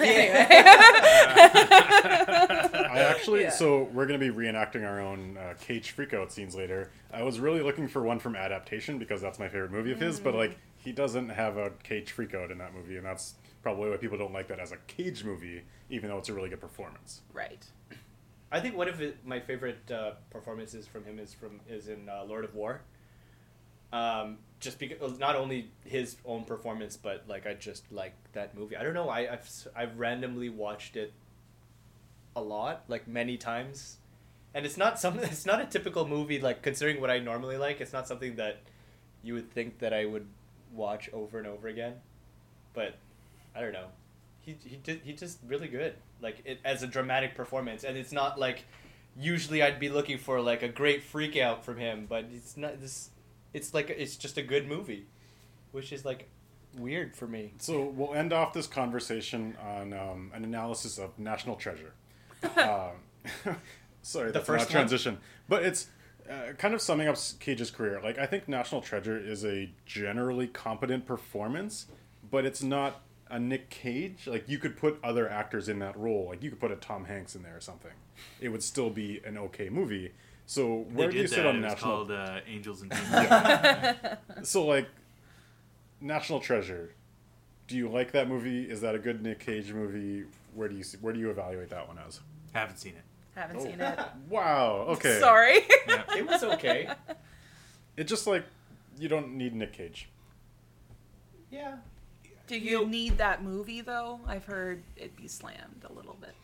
I actually, Yeah. so we're going to be reenacting our own uh, cage freakout scenes later. I was really looking for one from adaptation because that's my favorite movie of his, but Mm. like he doesn't have a cage freakout in that movie, and that's probably why people don't like that as a cage movie, even though it's a really good performance. right. I think one of my favorite uh, performances from him is from is in uh, Lord of War. Um, just because not only his own performance, but like I just like that movie. I don't know. I I've I've randomly watched it a lot, like many times, and it's not something. It's not a typical movie. Like considering what I normally like, it's not something that you would think that I would watch over and over again. But I don't know. He he did he just really good. Like it as a dramatic performance, and it's not like usually I'd be looking for like a great freak out from him, but it's not this. It's like it's just a good movie, which is like weird for me. So we'll end off this conversation on um, an analysis of National Treasure. um, sorry, The that's first not one? transition, but it's uh, kind of summing up Cage's career. Like I think National Treasure is a generally competent performance, but it's not a Nick Cage. Like you could put other actors in that role. Like you could put a Tom Hanks in there or something. It would still be an okay movie. So They where do you did sit that. on It was National? called uh, Angels and Demons. so like National Treasure. do you like that movie? Is that a good Nick Cage movie? Where do you see, where do you evaluate that one as? Haven't seen it. Haven't seen it. Wow. Okay. Sorry. Yeah. it was okay. It's just like you don't need Nick Cage. Yeah. Do you need that movie though? I've heard it be slammed a little bit.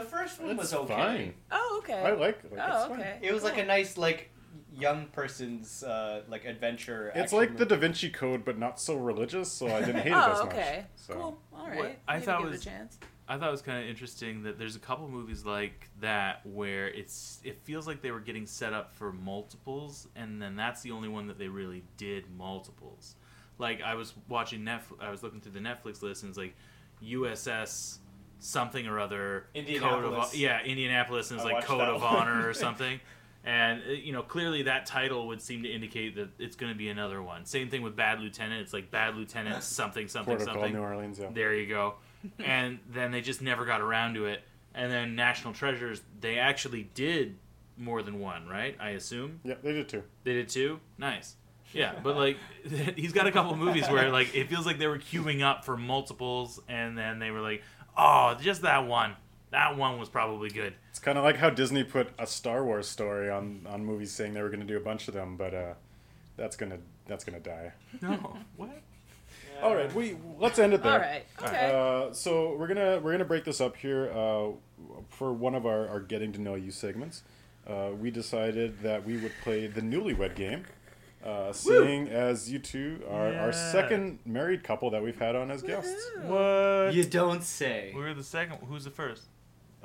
The first one was okay. fine. Oh, okay. I like. like Oh, it's fine. okay. It was like a nice like young person's uh, like adventure. It's action like the movie. Da Vinci Code, but not so religious, so I didn't hate it as Oh, much. okay. So. Cool. All right. What I Maybe thought give was- it a chance. I thought it was kind of interesting that there's a couple movies like that where it's it feels like they were getting set up for multiples, and then that's the only one that they really did multiples. Like I was watching Netflix, I was looking through the Netflix list, and it's like USS something or other, Code of, yeah, Indianapolis, and it's I like Code of. Honor or something. And uh, you know, clearly that title would seem to indicate that it's going to be another one. Same thing with Bad Lieutenant. It's like Bad Lieutenant something something Port of Call something. New Orleans. Yeah. There you go. and then they just never got around to it. And then National Treasures, they actually did more than one, right? I assume Yeah, they did too. they did two. Nice. Yeah, but like he's got a couple movies where like it feels like they were queuing up for multiples, and then they were like, "Oh, just that one. That one was probably good." It's kind of like how Disney put a Star Wars story on on movies, saying they were going to do a bunch of them, but uh, that's gonna that's gonna die. No, what? All right, we let's end it there. All right. Okay. Uh, so we're gonna we're gonna break this up here uh, for one of our, our getting to know you segments. Uh, we decided that we would play the Newlywed Game, uh, seeing as you two are our second married couple that we've had on as guests. What? You don't say. We're the second. Who's the first?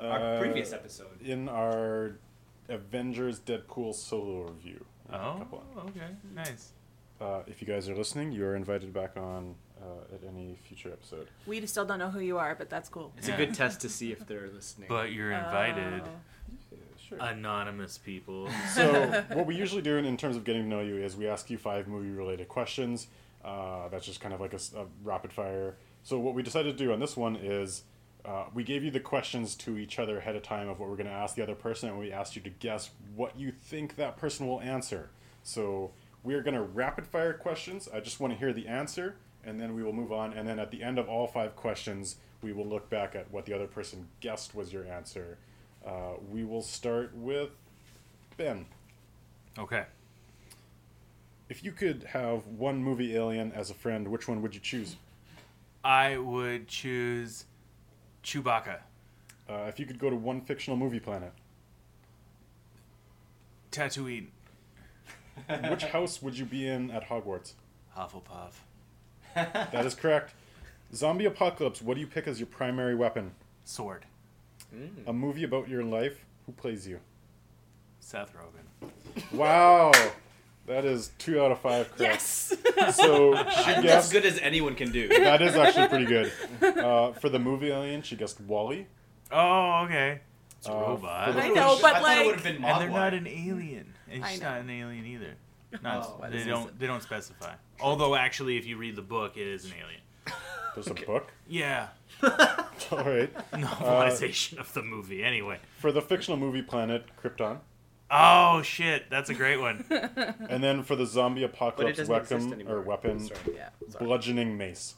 Our Uh, previous episode. in our Avengers Deadpool solo review. Oh, okay, nice. Uh, if you guys are listening, you are invited back on uh, at any future episode. we still don't know who you are, but that's cool. It's Yeah. a good test to see if they're listening. But you're invited, Oh. Sure. anonymous people. So what we usually do in, in terms of getting to know you is we ask you five movie related questions. Uh, that's just kind of like a rapid fire. So what we decided to do on this one is uh, we gave you the questions to each other ahead of time of what we're going to ask the other person, and we asked you to guess what you think that person will answer. So we are going to rapid fire questions. I just want to hear the answer, and then we will move on. And then at the end of all five questions, we will look back at what the other person guessed was your answer. Uh, we will start with Ben. Okay. If you could have one movie alien as a friend, which one would you choose? I would choose Chewbacca. Uh, if you could go to one fictional movie planet, Tatooine. which house would you be in at Hogwarts? Hufflepuff. That is correct. Zombie apocalypse. What do you pick as your primary weapon? Sword. Mm. A movie about your life. Who plays you? Seth Rogen. Wow, that is two out of five correct. Yes. So she That's as guessed. good as anyone can do. That is actually pretty good. Uh, for the movie alien, she guessed WALL-E. Oh, okay. It's a Uh, robot. for the- I know, but I thought it would have like, been and they're not an alien. And I she's know. not an alien either. Not, Oh, they don't. They don't specify. Although, actually, if you read the book, it is an alien. There's a book. Yeah. All right. Novelization of the movie. Anyway. For the fictional movie planet, Krypton. Oh shit, that's a great one. And then for the zombie apocalypse doesn't exist weapon anymore. or weapon, Sorry. yeah. sorry. bludgeoning mace.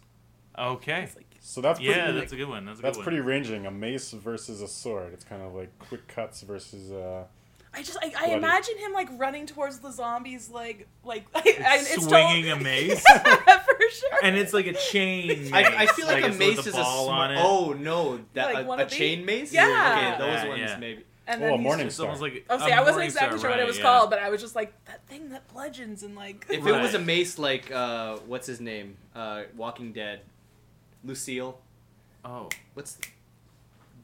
Okay. It's like- So that's pretty, Yeah, that's a good one. That's a good that's one. pretty ranging. A mace versus a sword. It's kind of like quick cuts versus. Uh, I just I, I Bloody. imagine him like running towards the zombies like like I, I, it's swinging total- a mace. For sure. and it's like a chain. I, I feel like, a mace is a ball smart. on it. Oh no, that Like a, one a of these? chain mace. Yeah. Okay, those Yeah, ones yeah. maybe. and Oh, a he's morning just- It's almost like. Oh, see, a I wasn't Morningstar, exactly sure what it was yeah. called, but I was just like that thing that bludgeons and like. If it was a Right. mace like uh, what's his name? Uh, Walking Dead, Lucille. Oh. What's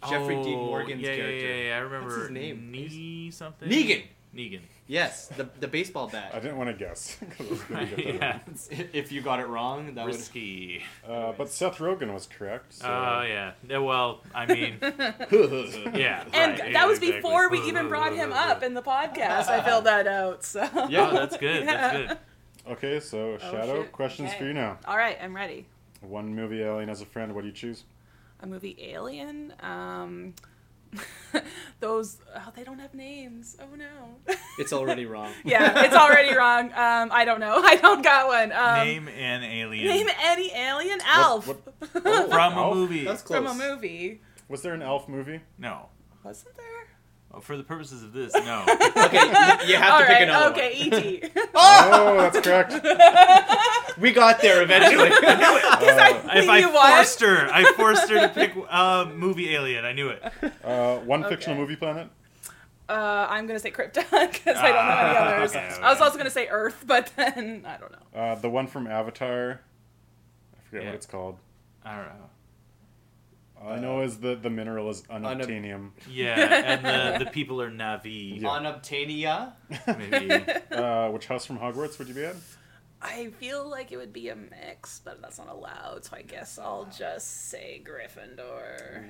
Jeffrey Dean Oh, Morgan's yeah, character? Yeah, yeah, yeah. I remember. his name? Nee something. Negan. Negan. Yes, the the baseball bat. I didn't want to guess. I was gonna get that yeah. if you got it wrong, that would. Risky. Uh, but Seth Rogen was correct. So Oh yeah. Yeah, Well, I mean, yeah. And right, that was exactly. before we even brought him up in the podcast. I filled that out. So. Yeah. Oh, that's good. That's good. Okay, so Shadow, Oh, questions Okay. for you now. All right, I'm ready. One movie alien as a friend. What do you choose? A movie Alien. Um, Those oh, they don't have names. Oh no. It's already wrong. yeah, it's already wrong. Um, I don't know. I don't got one. Um, Name an alien name any alien Alf what- from a Elf? movie. That's close. from a movie. Was there an elf movie? No. Wasn't there? Well, for the purposes of this, no. Okay, you, you have All to pick right. another Okay. E.T. Oh, that's correct. We got there eventually. I knew Uh, if I You what? forced her, I forced her to pick uh, movie Alien. I knew it. Uh, one fictional movie planet. Uh, I'm gonna say Krypton because I don't know any Ah, others. okay, I was also gonna say Earth, but then I don't know. Uh, the one from Avatar. I forget Yeah. what it's called. I don't know. All I know is the the mineral is unobtainium. Yeah, and the, the people are Na'vi. Yeah. Unobtainium. Maybe. Uh, which house from Hogwarts would you be at? I feel like it would be a mix, but that's not allowed. So I guess I'll just say Gryffindor.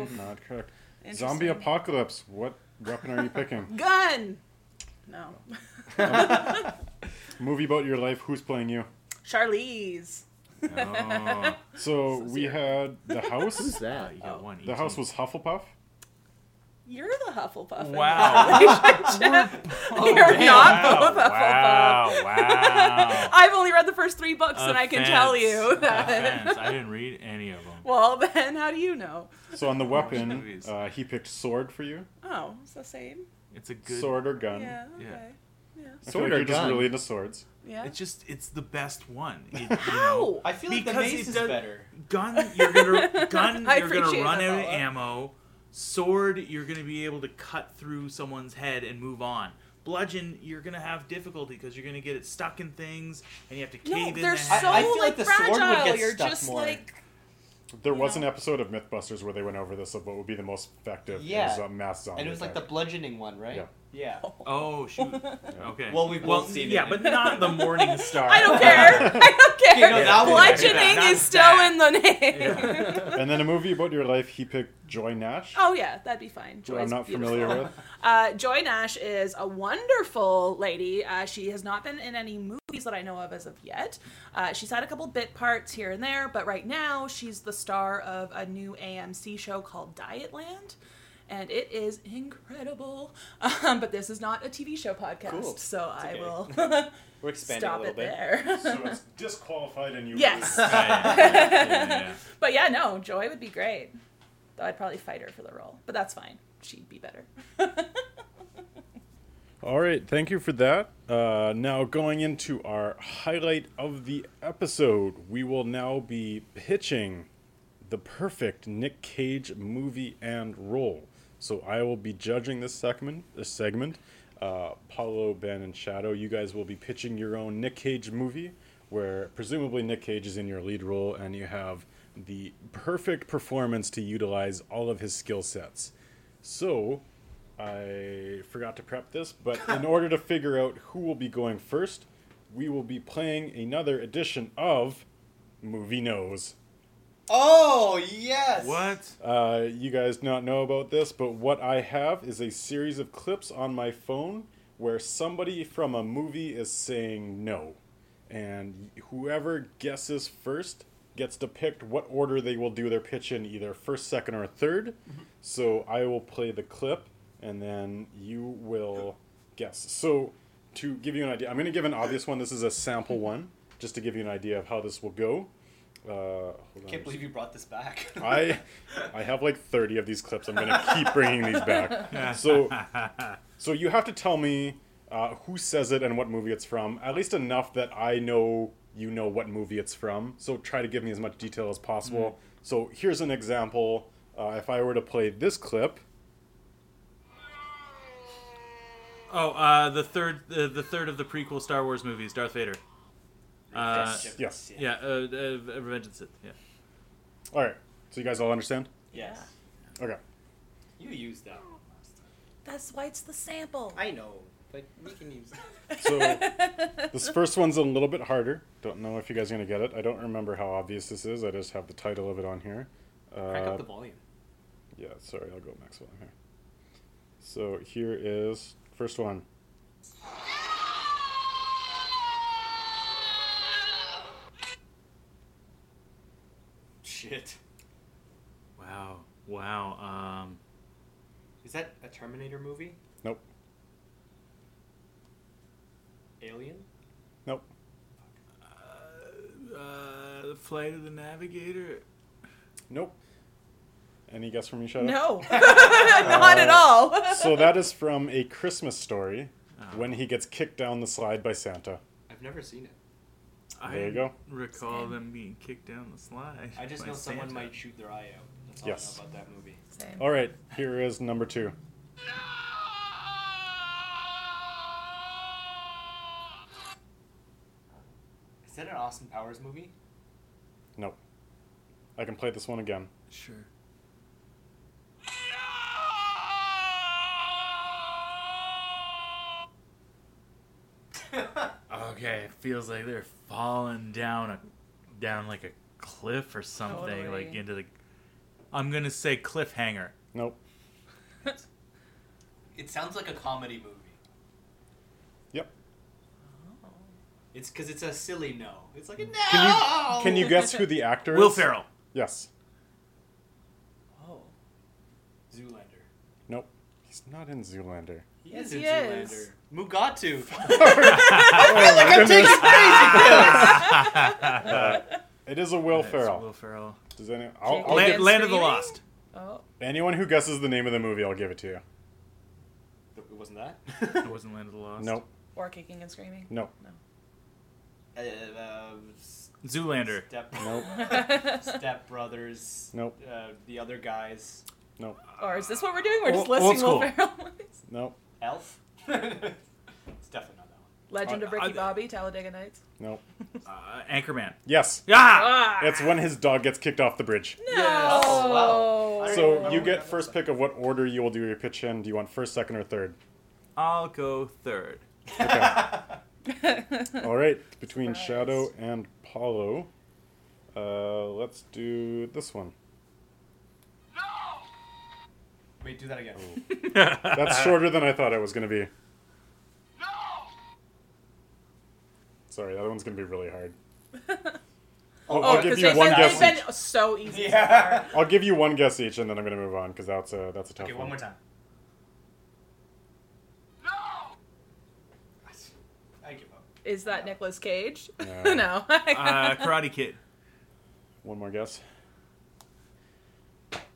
Oof. Not correct. Zombie apocalypse. What weapon are you picking? Gun. No. Movie about your life. Who's playing you? Charlize. Oh, So we had the house. Who's that? you got one. The house was Hufflepuff. You're the Hufflepuff. in Wow. that. You're damn. not wow, both Hufflepuff. wow, wow. I've only read the first three books, and I can tell you that. Offense. I didn't read any of them. Well, then, how do you know? So on the weapon, uh, he picked sword for you. Oh, it's the same. It's a good. Sword or gun. Yeah. Yeah. Okay. Yeah. I feel Sword like or you're just gun? really into swords. Yeah. It's just it's the best one. It, you How? know, I feel like the mace is does- better. gun you're gonna gun you're gonna run out of ammo. Sword you're gonna be able to cut through someone's head and move on. Bludgeon you're gonna have difficulty because you're gonna get it stuck in things and you have to no, cave in they're so head. I- I feel like, like the sword would fragile. get You're stuck just more. like There was know? an episode of MythBusters where they went over this of what would be the most effective. Yeah. It was a uh, mass zombie And it was like the bludgeoning one, right? Yeah. Yeah. Oh shoot. Okay. Well, we've well, both seen yeah, it. but not the Morning Star. I don't care. I don't care. Okay, no, that one- Bludgeoning Not is still that. in the name. and then a movie about your life, he picked Joy Nash. oh yeah, that'd be fine. who I'm not beautiful. familiar with. Uh, Joy Nash is a wonderful lady. Uh, she has not been in any movies that I know of as of yet. Uh, she's had a couple bit parts here and there, but right now she's the star of a new AMC show called Dietland. And it is incredible. Um, but this is not a TV show podcast, Cool. so I okay. will We're expanding stop a little it bit. there. So it's disqualified and you yes. Right, yeah, yeah, yeah. But yeah, no, Joy would be great. Though I'd probably fight her for the role. But that's fine. She'd be better. All right, thank you for that. Uh, now, going into our highlight of the episode, we will now be pitching the perfect Nick Cage movie and role. So I will be judging this segment. This segment, uh, Paulo, Ben, and Shadow. You guys will be pitching your own Nick Cage movie, where presumably Nick Cage is in your lead role, and you have the perfect performance to utilize all of his skill sets. So, I forgot to prep this, but in order to figure out who will be going first, we will be playing another edition of Movie Nose. Oh yes. What? Uh, you guys not know about this, but what I have is a series of clips on my phone where somebody from a movie is saying no. And whoever guesses first gets to pick what order they will do their pitch in, either first, second, or 3rd So I will play the clip, and then you will guess. So to give you an idea, I'm going to give an obvious one. This is a sample one, just to give you an idea of how this will go. Uh, hold on, Can't believe you brought this back. I I have like 30 of these clips. I'm gonna keep bringing these back. So so you have to tell me uh, who says it and what movie it's from. At least enough that I know you know what movie it's from. So try to give me as much detail as possible. So here's an example. Uh, if I were to play this clip, Oh, uh, the third, uh, the third of the prequel Star Wars movies, Darth Vader. Uh, yes. yeah, uh, uh, Revenge of the Sith. Yeah. all right. So you guys all understand? Yes. Okay. You used that. That's why it's the sample. I know, but we can use it. So this first one's a little bit harder. Don't know if you guys are gonna get it. I don't remember how obvious this is. I just have the title of it on here. Crank Uh, up the volume. Yeah, sorry, I'll go Maxwell here. So here is first one. Shit. Wow. Wow. Um, Is that a Terminator movie? Nope. Alien? Nope. Uh, the flight of the navigator. Nope. Any guess from you, Shadow? No, not at all. So that is from A Christmas Story, Oh. when he gets kicked down the slide by Santa. I've never seen it. There I you go. Recall Same. them being kicked down the slide. I just by know someone Santa. might shoot their eye out. That's all Yes. I know about that movie. Same. All right, here is number two. Is that an Austin Powers movie? Nope. I can play this one again. Sure. Okay, it feels like they're falling down a down like a cliff or something, like into the. I'm gonna say cliffhanger. Nope. It sounds like a comedy movie. Yep. Oh. It's because it's a silly no. It's like a no. Can you can you guess who the actor is? Will is? Ferrell. Yes. Oh. Zoolander. Nope. He's not in Zoolander. He Yes, in he Zoolander. is. Mugatu. Oh, I'm taking crazy pills. It is a Will That's Ferrell. Will Ferrell. Does any I'll, I'll Land, give, Land of the Lost. Oh, anyone who guesses the name of the movie, I'll give it to you. It wasn't that. It wasn't Land of the Lost. Nope. or kicking and screaming. Nope. Uh, uh, Zoolander. Step, Nope. Step Brothers. Nope. Uh, the other guys. Nope. Or is this what we're doing? We're just Old- old listing Will school. Ferrell movies. Nope. Elf. it's definitely not that one. Legend of Uh, Ricky I- Bobby, Talladega Nights. Nope. Uh, Anchorman. Yes. Yeah. Ah! It's when his dog gets kicked off the bridge. No. Oh, wow. I So remember you that. get first pick of what order you will do your pitch in. Do you want first, second, or third? I'll go third. Okay. All right. Between Surprise. Shadow and Paulo, uh, let's do this one. Wait, do that again. That's shorter than I thought it was going to be. No! Sorry, that one's going to be really hard. I'll, Oh, I'll give because you they've, one been, guess. they've Each. been so easy. Yeah. I'll give you one guess each, and then I'm going to move on because that's a that's a tough one. Okay, one. one more time. I give up. Is that Nicolas Cage? No. no. Uh, Karate Kid. One more guess.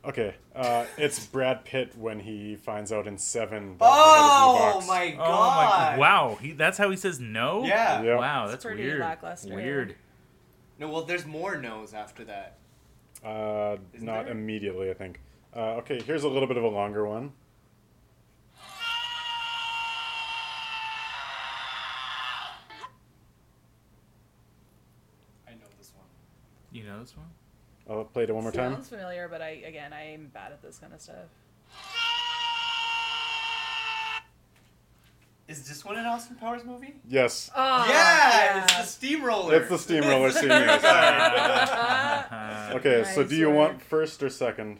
Okay, uh, it's Brad Pitt when he finds out in Seven. That Oh the my head is in. Oh god! my! Wow, he, that's how he says no. Yeah. Yeah. Wow, It's that's pretty weird. lackluster. Weird. No, well, there's more no's after that. Uh, Isn't not there? immediately, I think. Uh, okay, here's a little bit of a longer one. I know this one. You know this one? I'll play it one more time. Sounds familiar, but I again I am bad at this kind of stuff. Is this one an Austin Powers movie? Yes, Oh, yeah, it's the steamroller. it's the steamroller scene. here, sorry. Okay, so Nice do you work. want first or second?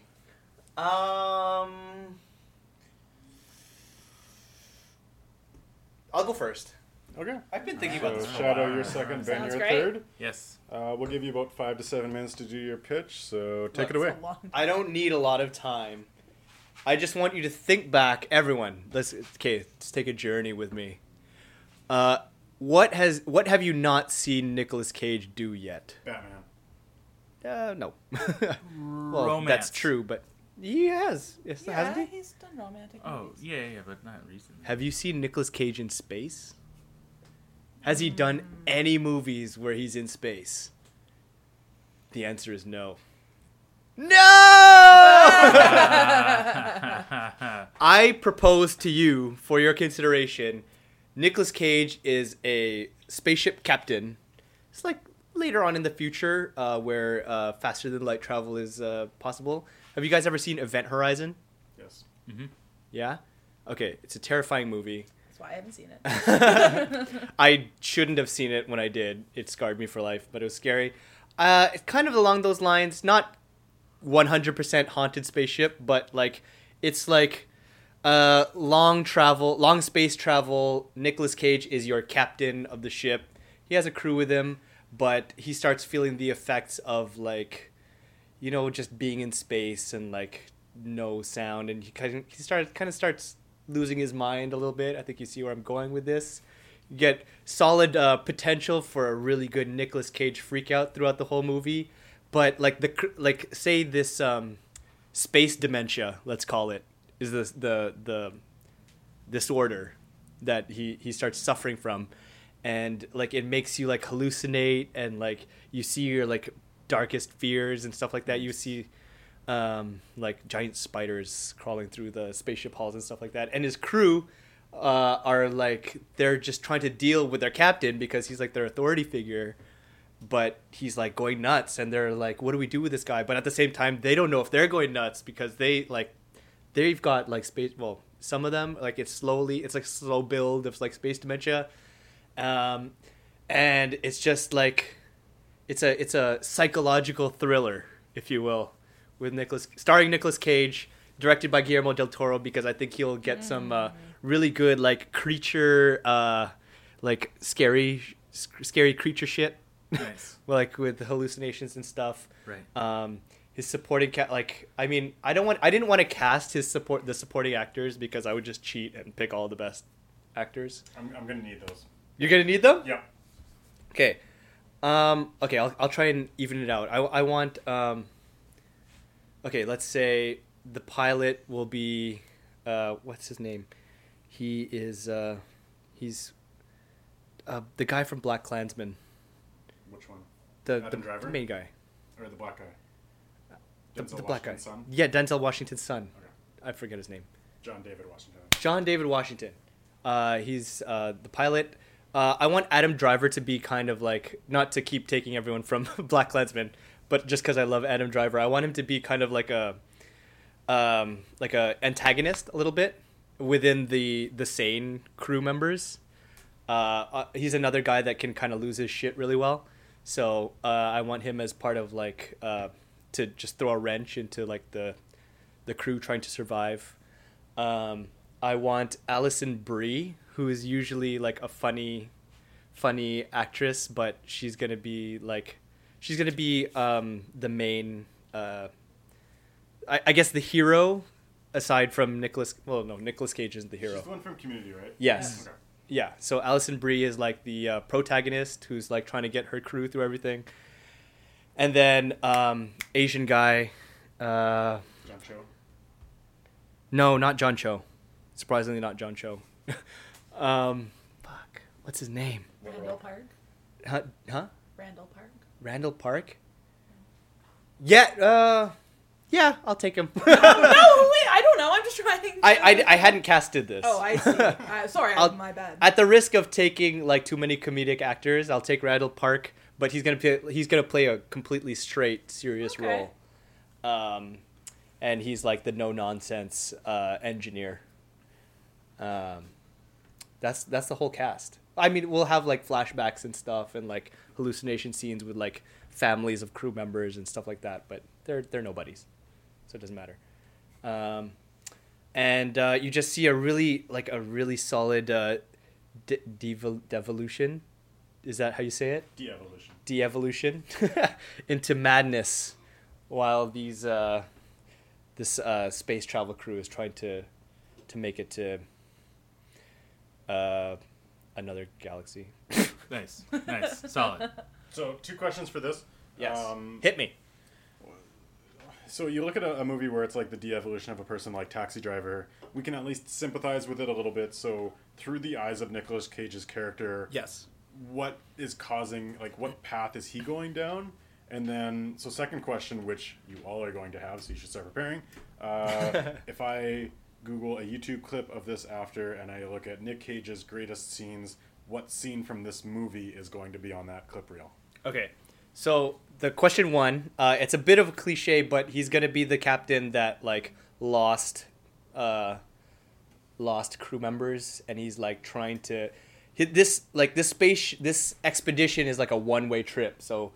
Um, I'll go first. Okay. I've been thinking So about this. For a Shadow, while. you're second. Ben, Sounds you're great. third. yes. Uh, we'll give you about five to seven minutes to do your pitch. So take Look, it away. It's a long- I don't need a lot of time. I just want you to think back, everyone. Let's okay. Let's take a journey with me. Uh, what has what have you not seen Nicolas Cage do yet? Batman. Uh, no. well, Romance. that's true, but he has. Yes, Yeah, hasn't he? he's done romantic Oh movies. yeah, yeah, but not recently. Have you seen Nicolas Cage in space? Has he done any movies where he's in space? The answer is no. No! I propose to you, for your consideration, Nicolas Cage is a spaceship captain. It's like later on in the future, uh, where uh, faster than light travel is uh, possible. Have you guys ever seen Event Horizon? Yes. Yeah. Okay, it's a terrifying movie. That's why I haven't seen it. I shouldn't have seen it when I did. It scarred me for life, but it was scary. Uh, it's kind of along those lines, not 100% haunted spaceship, but like it's like uh, long travel, long space travel. Nicolas Cage is your captain of the ship. He has a crew with him, but he starts feeling the effects of like, you know, just being in space and like no sound, and he kind of, he started kind of starts losing his mind a little bit. I think you see where I'm going with this. You get solid uh, potential for a really good Nicolas Cage freakout throughout the whole movie, but like the like say this um, space dementia, let's call it, is the the the disorder that he he starts suffering from and like it makes you like hallucinate and like you see your like darkest fears and stuff like that you see um like giant spiders crawling through the spaceship halls and stuff like that. And his crew uh are like they're just trying to deal with their captain because he's like their authority figure but he's like going nuts. And they're like what do we do with this guy? But at the same time they don't know if they're going nuts because they like they've got like space well some of them like it's slowly it's like slow build of like space dementia. Um and it's just like it's a it's a psychological thriller if you will with Nicolas starring Nicolas Cage directed by Guillermo del Toro because I think he'll get some uh, really good like creature uh like scary scary creature shit Nice. like with hallucinations and stuff Right. um his supporting cat like i mean i don't want i didn't want to cast his support the supporting actors because i would just cheat and pick all the best actors I'm, I'm gonna need those. you're gonna need them Yep. okay um okay i'll, I'll try and even it out i, I want um okay let's say the pilot will be uh what's his name he is uh he's uh the guy from BlacKkKlansman Which one? the, Adam the, Driver? the main guy Or the black guy? the, the black guy son? yeah denzel washington's son Okay. i forget his name John David Washington. John David Washington. Uh, he's uh, the pilot. Uh, I want Adam Driver to be kind of like not to keep taking everyone from BlacKkKlansman, but just because I love Adam Driver, I want him to be kind of like a um, like a antagonist a little bit within the the sane crew members. Uh, uh, he's another guy that can kind of lose his shit really well, so uh, I want him as part of like uh, to just throw a wrench into like the the crew trying to survive. Um, I want Alison Brie, who is usually like a funny, funny actress, but she's gonna be like, she's gonna be um, the main, uh, I, I guess the hero, aside from Nicolas. Well, no, Nicolas Cage isn't the hero. She's the one from Community, right? Yes. Okay. Yeah. So Alison Brie is like the uh, protagonist who's like trying to get her crew through everything, and then um, Asian guy. Uh, John Cho. no, not John Cho. Surprisingly, not John Cho. um, fuck. What's his name? Randall Park. Huh? huh? Randall Park. Randall Park? Yeah. Uh, yeah. I'll take him. no, wait, I don't know. I'm just trying. I, I, I hadn't casted this. Oh, I see. Uh, sorry, I'll- my bad. At the risk of taking like too many comedic actors, I'll take Randall Park, but he's gonna play, he's gonna play a completely straight, serious Okay. role. Um, and he's like the no nonsense uh, engineer. Um, that's that's the whole cast. I mean, we'll have like flashbacks and stuff, and like hallucination scenes with like families of crew members and stuff like that. But they're they're nobodies, so it doesn't matter. Um, and uh, you just see a really like a really solid uh, de- devol- devolution. Is that how you say it? De-evolution. De-evolution into madness, while these uh, this uh, space travel crew is trying to to make it to uh, another galaxy. Nice. Nice. Solid. So, two questions for this. Yes. Um, Hit me. So you look at a, a movie where it's like the de-evolution of a person like Taxi Driver. We can at least sympathize with it a little bit. So through the eyes of Nicolas Cage's character, Yes. what is causing like what path is he going down? And then so second question, which you all are going to have, so you should start preparing. Uh, if I Google a YouTube clip of this after, and I look at Nick Cage's greatest scenes, what scene from this movie is going to be on that clip reel? Okay. So the question one, uh, it's a bit of a cliche, but he's gonna be the captain that like lost, uh, lost crew members, and he's like trying to, hi- this like this space this expedition is like a one way trip. So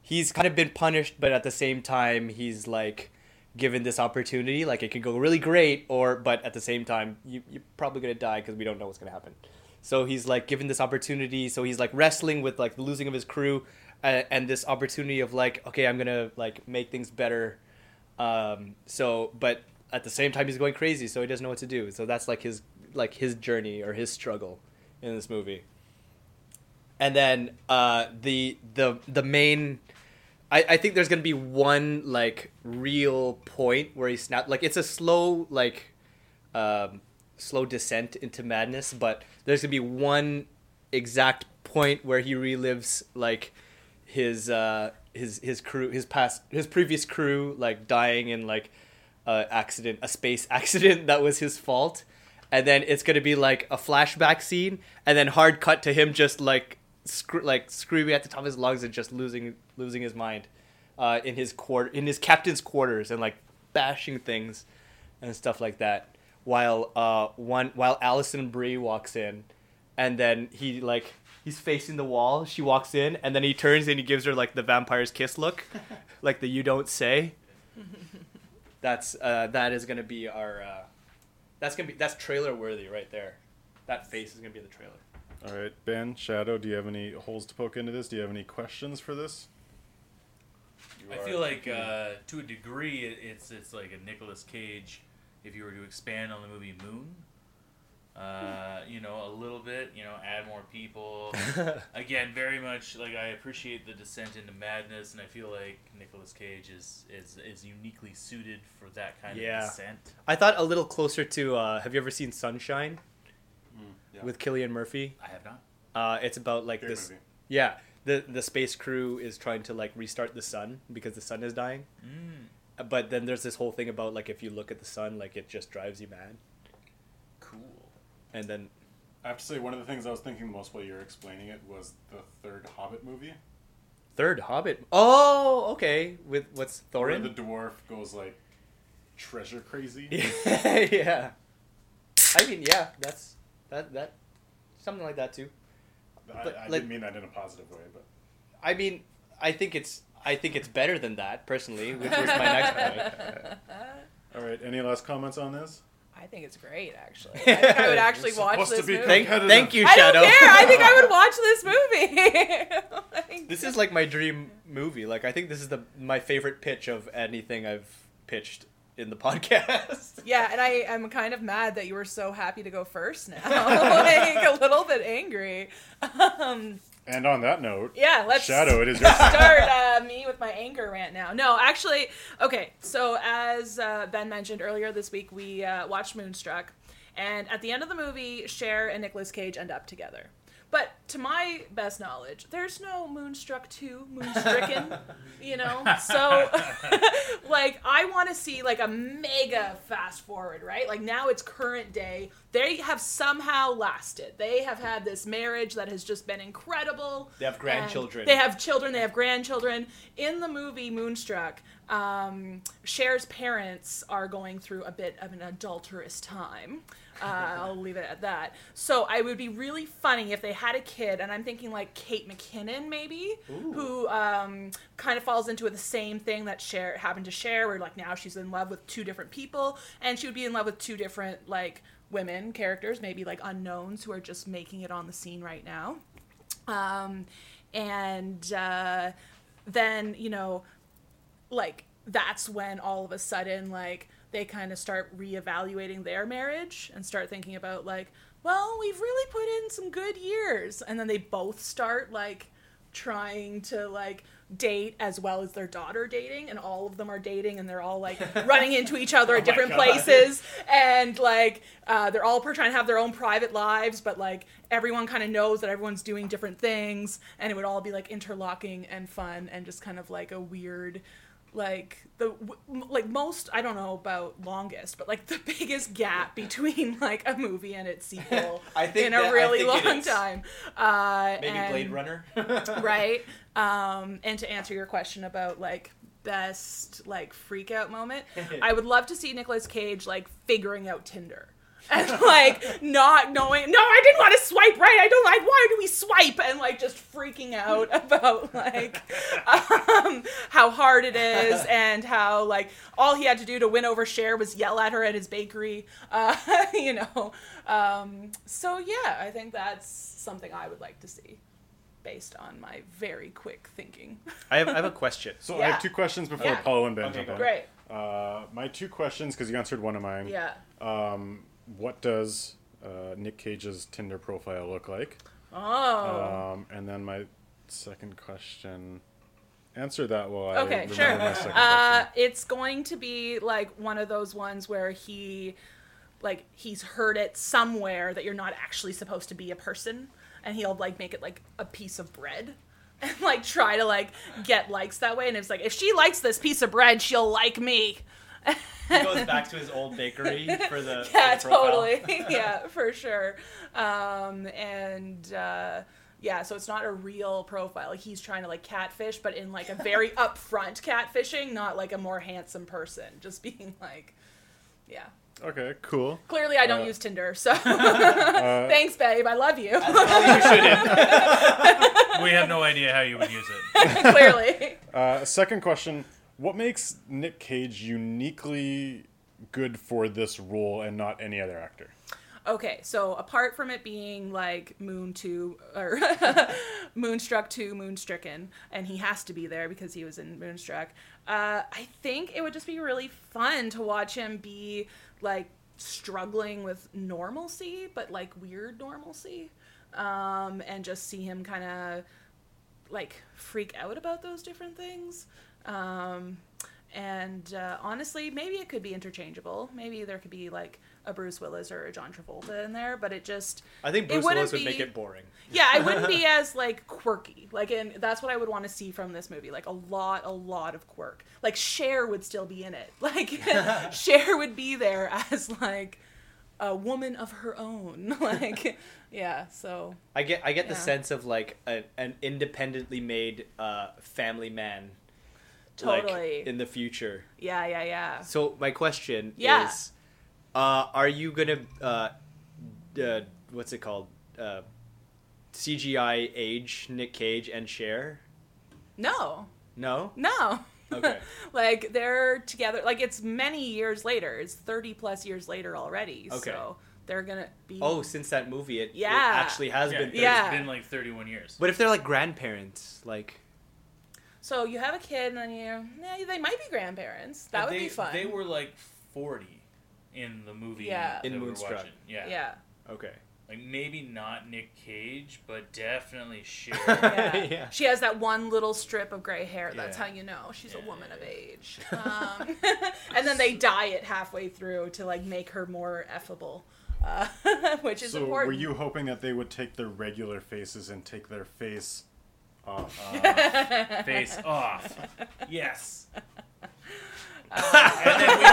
he's kind of been punished, but at the same time he's like given this opportunity. Like it could go really great, or but at the same time you you're probably gonna die because we don't know what's gonna happen. So he's like given this opportunity. So he's like wrestling with like the losing of his crew, uh, and this opportunity of like, okay, I'm gonna like make things better. Um, so, but at the same time he's going crazy, so he doesn't know what to do. So that's like his like his journey or his struggle in this movie. And then uh, the the the main, I, I think there's gonna be one like real point where he snaps. like it's a slow like, um, slow descent into madness, but there's gonna be one exact point where he relives like his uh his his crew his past his previous crew like dying in like a accident a space accident that was his fault and then it's gonna be like a flashback scene and then hard cut to him just like scr- like screaming at the top of his lungs and just losing losing his mind uh in his quarter in his captain's quarters and like bashing things and stuff like that while uh one while Alison Brie walks in and then he like he's facing the wall she walks in and then he turns and he gives her like the vampire's kiss look like the you don't say that's uh that is gonna be our uh that's gonna be that's trailer worthy right there that face is gonna be the trailer All right, Ben, Shadow, do you have any holes to poke into this? Do you have any questions for this? I feel like uh, to a degree it, it's it's like a Nicolas Cage. If you were to expand on the movie Moon, uh, you know, a little bit, you know, add more people. Again, very much like I appreciate the descent into madness, and I feel like Nicolas Cage is is, is uniquely suited for that kind Yeah. of descent. I thought a little closer to uh have you ever seen Sunshine yeah. with Cillian Murphy I have not. uh it's about like Great this movie. yeah the the space crew is trying to like restart the sun because the sun is dying. Mm, but then there's this whole thing about like if you look at the sun like it just drives you mad. Cool. and then I have to say, one of the things I was thinking most while you were explaining it was the third Hobbit movie. third hobbit? Oh okay. With what's Where thorin? the dwarf goes like treasure crazy. yeah. I mean yeah that's that that something like that too. I, But, I like- didn't mean that in a positive way, but i mean i think it's i think it's better than that personally which was my next point all right. Any last comments on this? I think it's great, actually. I think I would actually We're watch supposed to this be movie. thank, thank you I shadow don't care. I think I would watch this movie. Like- This is like my dream movie. Like I think this is the my favorite pitch of anything I've pitched in the podcast. yeah, and I am kind of mad that you were so happy to go first now. like a little bit angry. Um, And on that note, yeah, let's Shadow, it is your start uh, me with my anger rant now. No, actually, okay. So as uh, Ben mentioned earlier this week, we uh, watched Moonstruck, and at the end of the movie, Cher and Nicolas Cage end up together. But to my best knowledge, there's no Moonstruck 2, Moonstricken, you know? So, like, I want to see, like, a mega fast forward, right? Like, now it's current day. They have somehow lasted. They have had this marriage that has just been incredible. They have grandchildren. They have children. They have grandchildren. In the movie Moonstruck, um, Cher's parents are going through a bit of an adulterous time. Uh, I'll leave it at that. So I would be really funny if they had a kid, and I'm thinking like Kate McKinnon maybe, who um, kind of falls into the same thing that Cher happened to Cher, where like now she's in love with two different people, and she would be in love with two different like women characters, maybe like unknowns who are just making it on the scene right now. Um, and uh, then you know like that's when all of a sudden like they kind of start reevaluating their marriage and start thinking about like well we've really put in some good years. And then they both start like trying to like date as well as their daughter dating and all of them are dating and they're all like running into each other at my different places. And like uh, they're all trying to have their own private lives but like everyone kind of knows that everyone's doing different things and it would all be like interlocking and fun and just kind of like a weird like the like most I don't know about longest, but like the biggest gap between like a movie and its sequel I think in that- a really long time. Uh, Maybe and- Blade Runner. right? Um, and to answer your question about like best like freak out moment, I would love to see Nicolas Cage like figuring out Tinder. And like not knowing, no, I didn't want to swipe right. I don't like. Why do we swipe? And like just freaking out about like um, how hard it is and how like all he had to do to win over Cher was yell at her at his bakery. Uh, you know. Um, so yeah, I think that's something I would like to see based on my very quick thinking. I have I have a question. So I have two questions before Yeah. Paulo and Ben Okay, jump go. in. Great. Uh, my two questions, because you answered one of mine. Yeah. Um, what does uh, Nick Cage's Tinder profile look like? Oh. Um, and then my second question. Answer that while I Okay, sure. my second Uh, it's going to be like one of those ones where he, like, he's heard it somewhere that you're not actually supposed to be a person, and he'll like make it like a piece of bread, and like try to like get likes that way. And it's like if she likes this piece of bread, she'll like me. He goes back to his old bakery for the yeah, for the totally. yeah, for sure. Um, and uh, yeah, so it's not a real profile. Like he's trying to like catfish, but in like a very upfront catfishing, not like a more handsome person. Just being like, yeah. Okay, cool. Clearly, I don't Uh, use Tinder, so thanks, babe. I love you. you. We have no idea how you would use it. Clearly. Uh, second question: What makes Nick Cage uniquely good for this role and not any other actor? Okay, so apart from it being like Moon 2 or Moonstruck 2, Moonstricken, and he has to be there because he was in Moonstruck, uh, I think it would just be really fun to watch him be like struggling with normalcy, but like weird normalcy, um, and just see him kind of like freak out about those different things. Um, and uh, honestly, maybe it could be interchangeable. Maybe there could be like a Bruce Willis or a John Travolta in there, but it just I think It Bruce Willis would make it boring. yeah, I wouldn't be as like quirky. Like, and that's what I would want to see from this movie. Like a lot, a lot of quirk. Like Cher would still be in it. Like Cher would be there as like a woman of her own. Like, yeah. So I get I get the sense of like a, an independently made uh, family man. Totally. Like, in the future. yeah, yeah, yeah. So my question Yeah. is, uh, are you gonna uh, uh, what's it called? Uh, CGI age Nick Cage and Cher? No, No. no. Okay. like they're together. Like it's many years later. It's thirty plus years later already. Okay. So they're gonna be. Oh, since that movie, it, yeah it actually has Yeah, been. 30. Yeah. been like 31 years. But if they're like grandparents, like So you have a kid, and then you, yeah, they might be grandparents. That But would they, be fun. They were like 40 in the movie Yeah. In that we're Moonstruck. watching. Yeah. yeah. okay, Like maybe not Nick Cage, but definitely Cher. Yeah. Yeah. She has that one little strip of gray hair. That's Yeah. how you know she's a woman of age. Um, and then they dye it halfway through to like make her more effable, uh, which is so, important. were you hoping that they would take their regular faces and take their face off? Face off. Yes. Um, and, then we,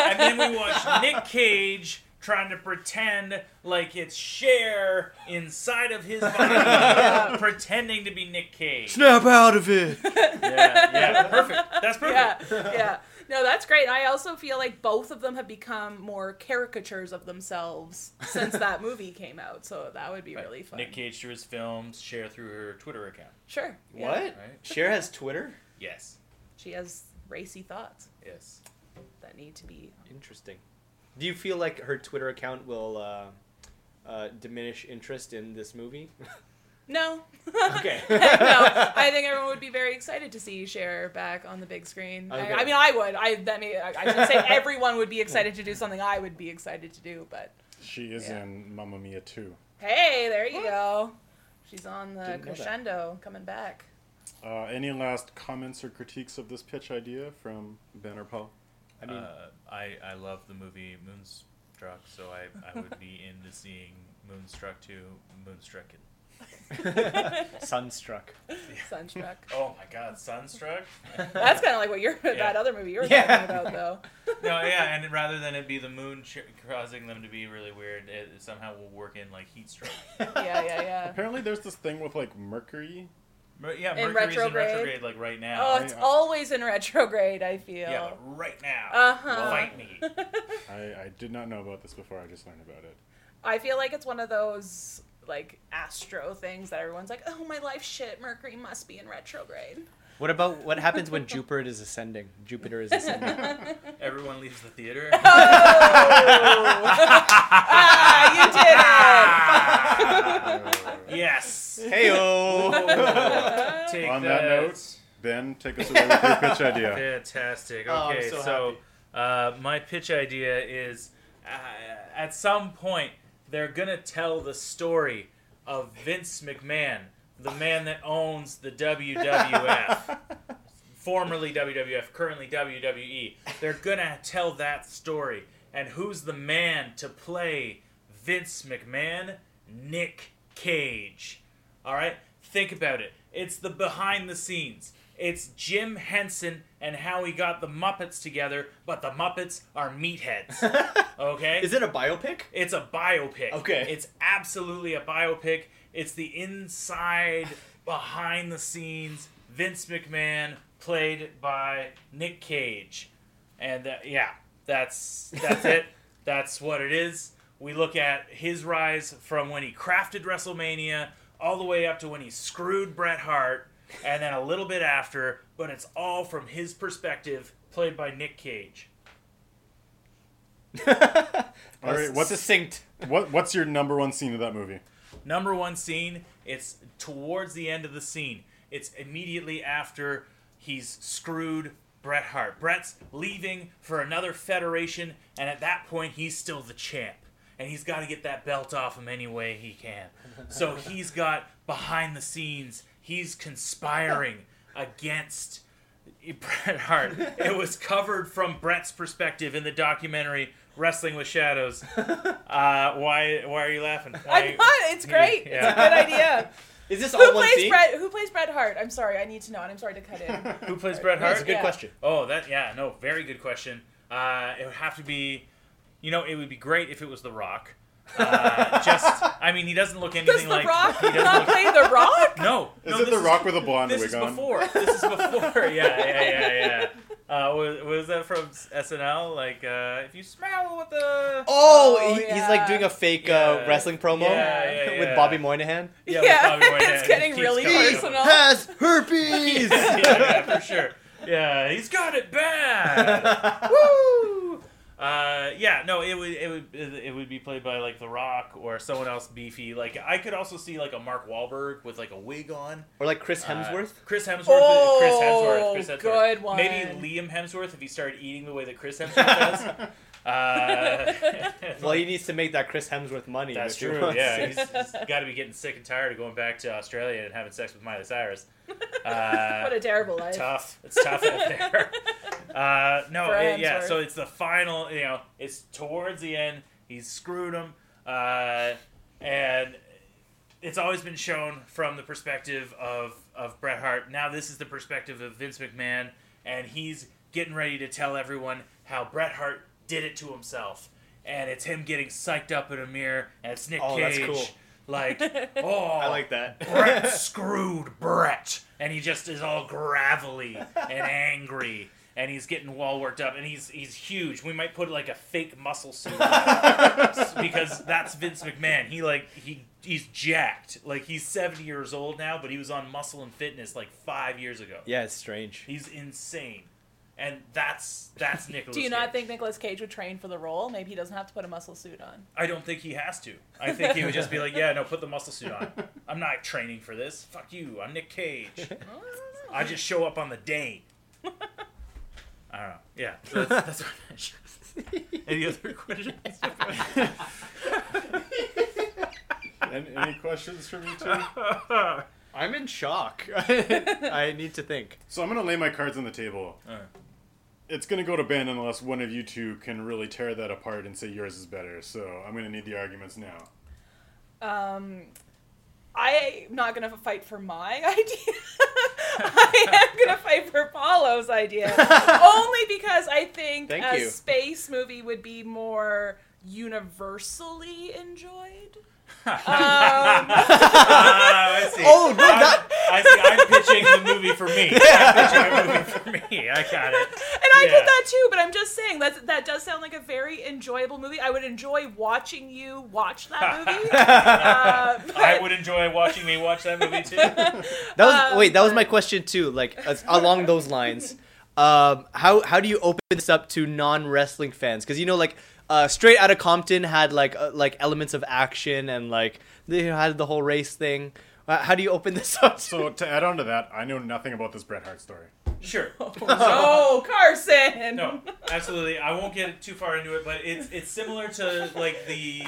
and then we watch Nick Cage trying to pretend like it's Cher inside of his body, pretending to be Nick Cage. snap out of it. Yeah, yeah, perfect. That's perfect. yeah, yeah. No, that's great. I also feel like both of them have become more caricatures of themselves since that movie came out. So that would be really fun. Nick Cage through his films, Cher through her Twitter account. Sure. yeah. What? Right? Cher has Twitter. Yes. She has racy thoughts Yes. that need to be. Interesting. Do you feel like her Twitter account will uh, uh, diminish interest in this movie? No. Okay. no, I think everyone would be very excited to see Cher back on the big screen. Okay. I, I mean, I would. I that mean, I, I should say everyone would be excited to do something I would be excited to do. But She is Yeah. in Mamma Mia too. hey, there you go. She's on the Didn't crescendo coming back. Uh, any last comments or critiques of this pitch idea from Ben or Paul? I mean, uh, I I love the movie Moonstruck, so I, I would be into seeing Moonstruck 2, Moonstrucken. Sunstruck. Sunstruck. Oh my God, Sunstruck! That's kind of like what you're that other movie you were Yeah. talking about, though. no, yeah, and rather than it be the moon ch- causing them to be really weird, it somehow will work in like heat stroke. Yeah, yeah, yeah. Apparently, there's this thing with like Mercury. Mer- yeah, In Mercury's retrograde? in retrograde like right now. Oh, it's Yeah. always in retrograde. I feel. yeah, but right now. Uh-huh. Fight me. I, I did not know about this before. I just learned about it. I feel like it's one of those like astro things that everyone's like, "Oh, my life shit. Mercury must be in retrograde." What about what happens when Jupiter is ascending? Jupiter is ascending. Everyone leaves the theater. Oh! ah, you did it. yes. Heyo. Take On that note, Ben, take us away with your pitch idea. Fantastic. Oh, I'm Okay, so so, uh, my pitch idea is uh, at some point they're gonna tell the story of Vince McMahon, the man that owns the WWF, formerly WWF, currently WWE. They're gonna tell that story, and who's the man to play Vince McMahon? Nick Cage. All right, think about it. It's the behind the scenes. It's Jim Henson and how he got the Muppets together, but the Muppets are meatheads. Okay? Is it a biopic? It's a biopic. Okay. It's absolutely a biopic. It's the inside, behind the scenes Vince McMahon played by Nick Cage. And uh, yeah, that's that's it. That's what it is. We look at his rise from when he crafted WrestleMania all the way up to when he screwed Bret Hart and then a little bit after, but it's all from his perspective played by Nick Cage. All right, what's succinct? what, what's your number one scene of that movie? Number one scene, it's towards the end of the scene. It's immediately after he's screwed Bret Hart. Bret's leaving for another federation, and at that point, he's still the champ. And he's got to get that belt off him any way he can. So he's got behind the scenes, he's conspiring against Bret Hart. It was covered from Bret's perspective in the documentary Wrestling with Shadows. Uh, why? Why are you laughing? Why, I'm not. It's great. Yeah. It's a good idea. Is this Who all one plays scene? Bret? Who plays Bret Hart? I'm sorry. I need to know, and I'm sorry to cut in. Who plays Bret Hart? That's a good Yeah. question. Oh, that yeah, no, very good question. Uh, it would have to be, you know, it would be great if it was The Rock. Uh, just, I mean, he doesn't look anything Does The like. Rock he doesn't not look- play The Rock? Is No, no, it The is- Rock with a blonde This wig is on? before. This is before. yeah, yeah, yeah, yeah. Uh, was, was that from SNL? Like, uh, if you smell what the Oh, Oh, he, he's like doing a fake Yeah. uh, wrestling promo Yeah, yeah, with yeah. Bobby Moynihan. yeah, with Bobby Moynihan. it's getting Keeps really coming up. personal. Has herpes. yeah, yeah, for sure. Yeah, he's got it bad. Woo! Uh, yeah, no, it would it would it would be played by like The Rock or someone else beefy. Like I could also see like a Mark Wahlberg with like a wig on. or like Chris Uh, Hemsworth. Chris Hemsworth. Oh, Chris Hemsworth. Chris Hemsworth. good one. Maybe Liam Hemsworth if he started eating the way that Chris Hemsworth does. Uh, well, he needs to make that Chris Hemsworth money. that's true. Yeah, he's, he's got to be getting sick and tired of going back to Australia and having sex with Miley Cyrus. Uh, What a terrible life. tough. It's tough out there. Uh, no, it- yeah. So it's the final. You know, it's towards the end. He's screwed him, uh, and it's always been shown from the perspective of of Bret Hart. Now this is the perspective of Vince McMahon, and he's getting ready to tell everyone how Bret Hart did it to himself. And it's him getting psyched up in a mirror, and it's Nick Oh, that's Cage, cool. like, oh, I like that. Bret screwed Bret, and he just is all gravelly and angry, and he's getting all worked up, and he's he's huge. We might put like a fake muscle suit on because that's Vince McMahon. He like he he's jacked. Like he's seventy years old now, but he was on Muscle and Fitness like five years ago. Yeah, it's strange. He's insane, and that's that's Nicolas. Do you not Cage. think Nicolas Cage would train for the role? Maybe he doesn't have to put a muscle suit on. I don't think he has to. I think he would just be like, "Yeah, no, put the muscle suit on. I'm not training for this. Fuck you. I'm Nick Cage." I just show up on the day. I don't know. Yeah, so that's, that's what Any other questions? any, any questions for me too? I'm in shock. I need to think. So I'm gonna lay my cards on the table. Alright. It's gonna go to Ben unless one of you two can really tear that apart and say yours is better. So I'm gonna need the arguments now. Um, I'm not gonna fight for my idea. I am gonna fight for Paulo's idea, only because I think Thank a you. space movie would be more universally enjoyed. Um, Ah, I see. Oh, no, I'm, that- I see. I'm pitching the movie for me. Yeah. I'm pitching a movie for me. I got it. And I Yeah. get that too, but I'm just saying that that does sound like a very enjoyable movie. I would enjoy watching you watch that movie. uh, but- I would enjoy watching me watch that movie too. That was Um, wait. That was my question too. Like as, along those lines, um, how how do you open this up to non wrestling fans? Because you know, like uh, Straight Outta Compton had like uh, like elements of action and like they had the whole race thing. Uh, how do you open this up? So to add on to that, I know nothing about this Bret Hart story. Sure. Oh, Carson. No, absolutely. I won't get too far into it, but it's it's similar to like the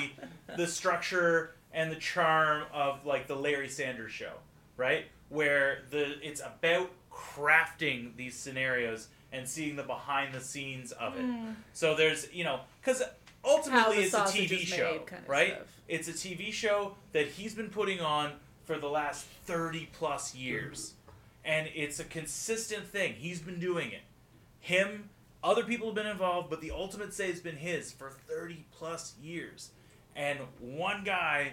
the structure and the charm of like the Larry Sanders show, right? Where the it's about crafting these scenarios and seeing the behind the scenes of it. Hmm. So there's you know because ultimately it's a TV show, kind of right? stuff. It's a TV show that he's been putting on for the last thirty plus years, and it's a consistent thing. He's been doing it him other people have been involved but the ultimate say has been his for 30 plus years and one guy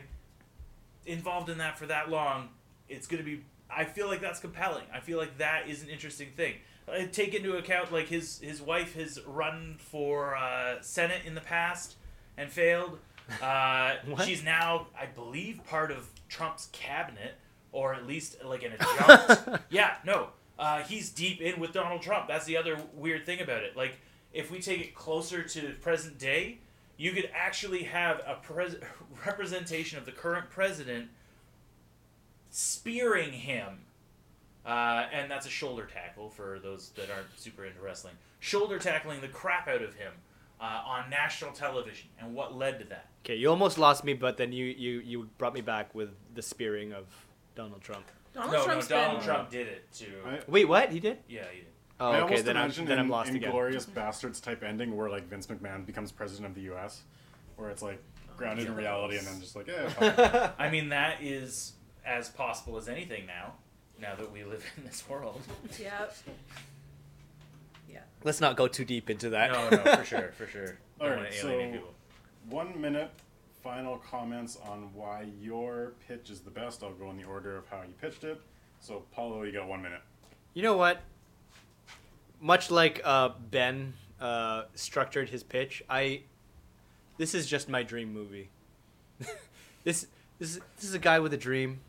involved in that for that long it's going to be i feel like that's compelling i feel like that is an interesting thing Uh, take into account like his his wife has run for uh, senate in the past and failed uh, she's now i believe part of trump's cabinet or at least like an adjunct yeah, no. Uh, he's deep in with Donald Trump. That's the other weird thing about it. Like, if we take it closer to present day, you could actually have a pres- representation of the current president spearing him. Uh, and that's a shoulder tackle for those that aren't super into wrestling. Shoulder tackling the crap out of him uh, on national television. And what led to that? Okay, you almost lost me, but then you you you brought me back with the spearing of Donald Trump. Donald no, Trump's no, Donald been. Trump did it to. I, Wait, what? He did? yeah, he did. Oh, I okay. almost Then I'm imagine then an I'm lost again. Inglourious Basterds type ending where like Vince McMahon becomes president of the U.S., where it's like grounded in reality and then just like, eh, fine. I mean, that is as possible as anything now. Now that we live in this world. Yep. Let's not go too deep into that. No, no, for sure, for sure. All Don't right, so- people. one minute final comments on why your pitch is the best. I'll go in the order of how you pitched it. So Paulo, you got one minute. You know what? Much like uh, Ben uh, structured his pitch, I this is just my dream movie. this this is, this is a guy with a dream.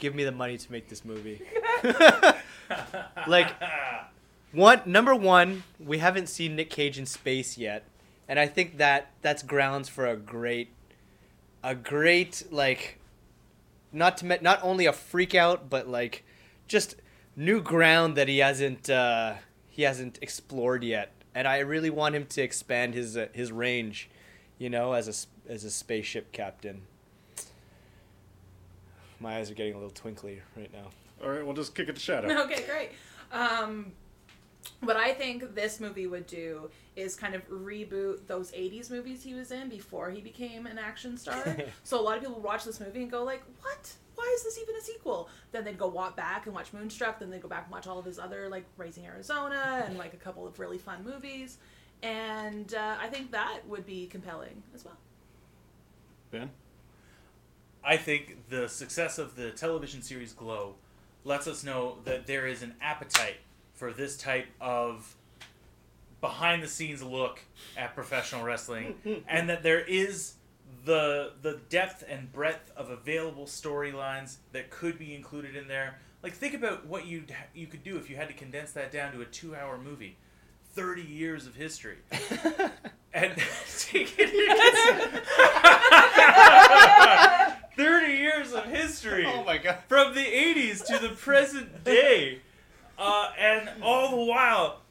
Give me the money to make this movie. like one number one, we haven't seen Nick Cage in space yet, and I think that that's grounds for a great, a great like, not to me- not only a freak out, but like, just new ground that he hasn't uh, he hasn't explored yet, and I really want him to expand his uh, his range, you know, as a as a spaceship captain. My eyes are getting a little twinkly right now. All right, we'll just kick it to Shadow. Okay, great. Um, what I think this movie would do is kind of reboot those 80s movies he was in before he became an action star. so a lot of people watch this movie and go like, "What? Why is this even a sequel?" Then they'd go walk back and watch Moonstruck, then they'd go back and watch all of his other like Raising Arizona and like a couple of really fun movies. And uh, I think that would be compelling as well. Ben. I think the success of the television series Glow lets us know that there is an appetite for this type of behind the scenes look at professional wrestling and that there is the the depth and breadth of available storylines that could be included in there. Like think about what you you could do if you had to condense that down to a 2-hour movie. 30 years of history. and take it 30 years of history Oh my god. from the 80s to the present day. Uh, and all the while,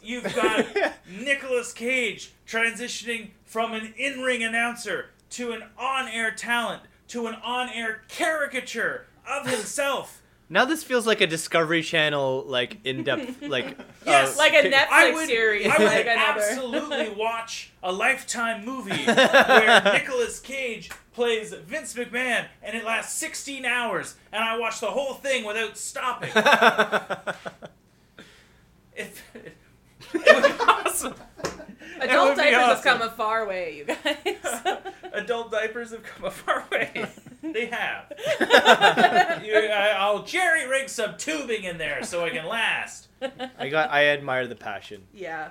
you've got Nicolas Cage transitioning from an in ring announcer to an on air talent to an on air caricature of himself. Now this feels like a Discovery Channel like in depth like Yes, Like a Netflix I would, series, I would like absolutely watch a Lifetime movie where Nicolas Cage plays Vince McMahon and it lasts 16 hours and I watch the whole thing without stopping. If, it would be awesome. Adult would be diapers have come a far way, you guys. Adult diapers have come a far way. They have. You- I, I'll jerry rig some tubing in there so I can last. I got I admire the passion. yeah,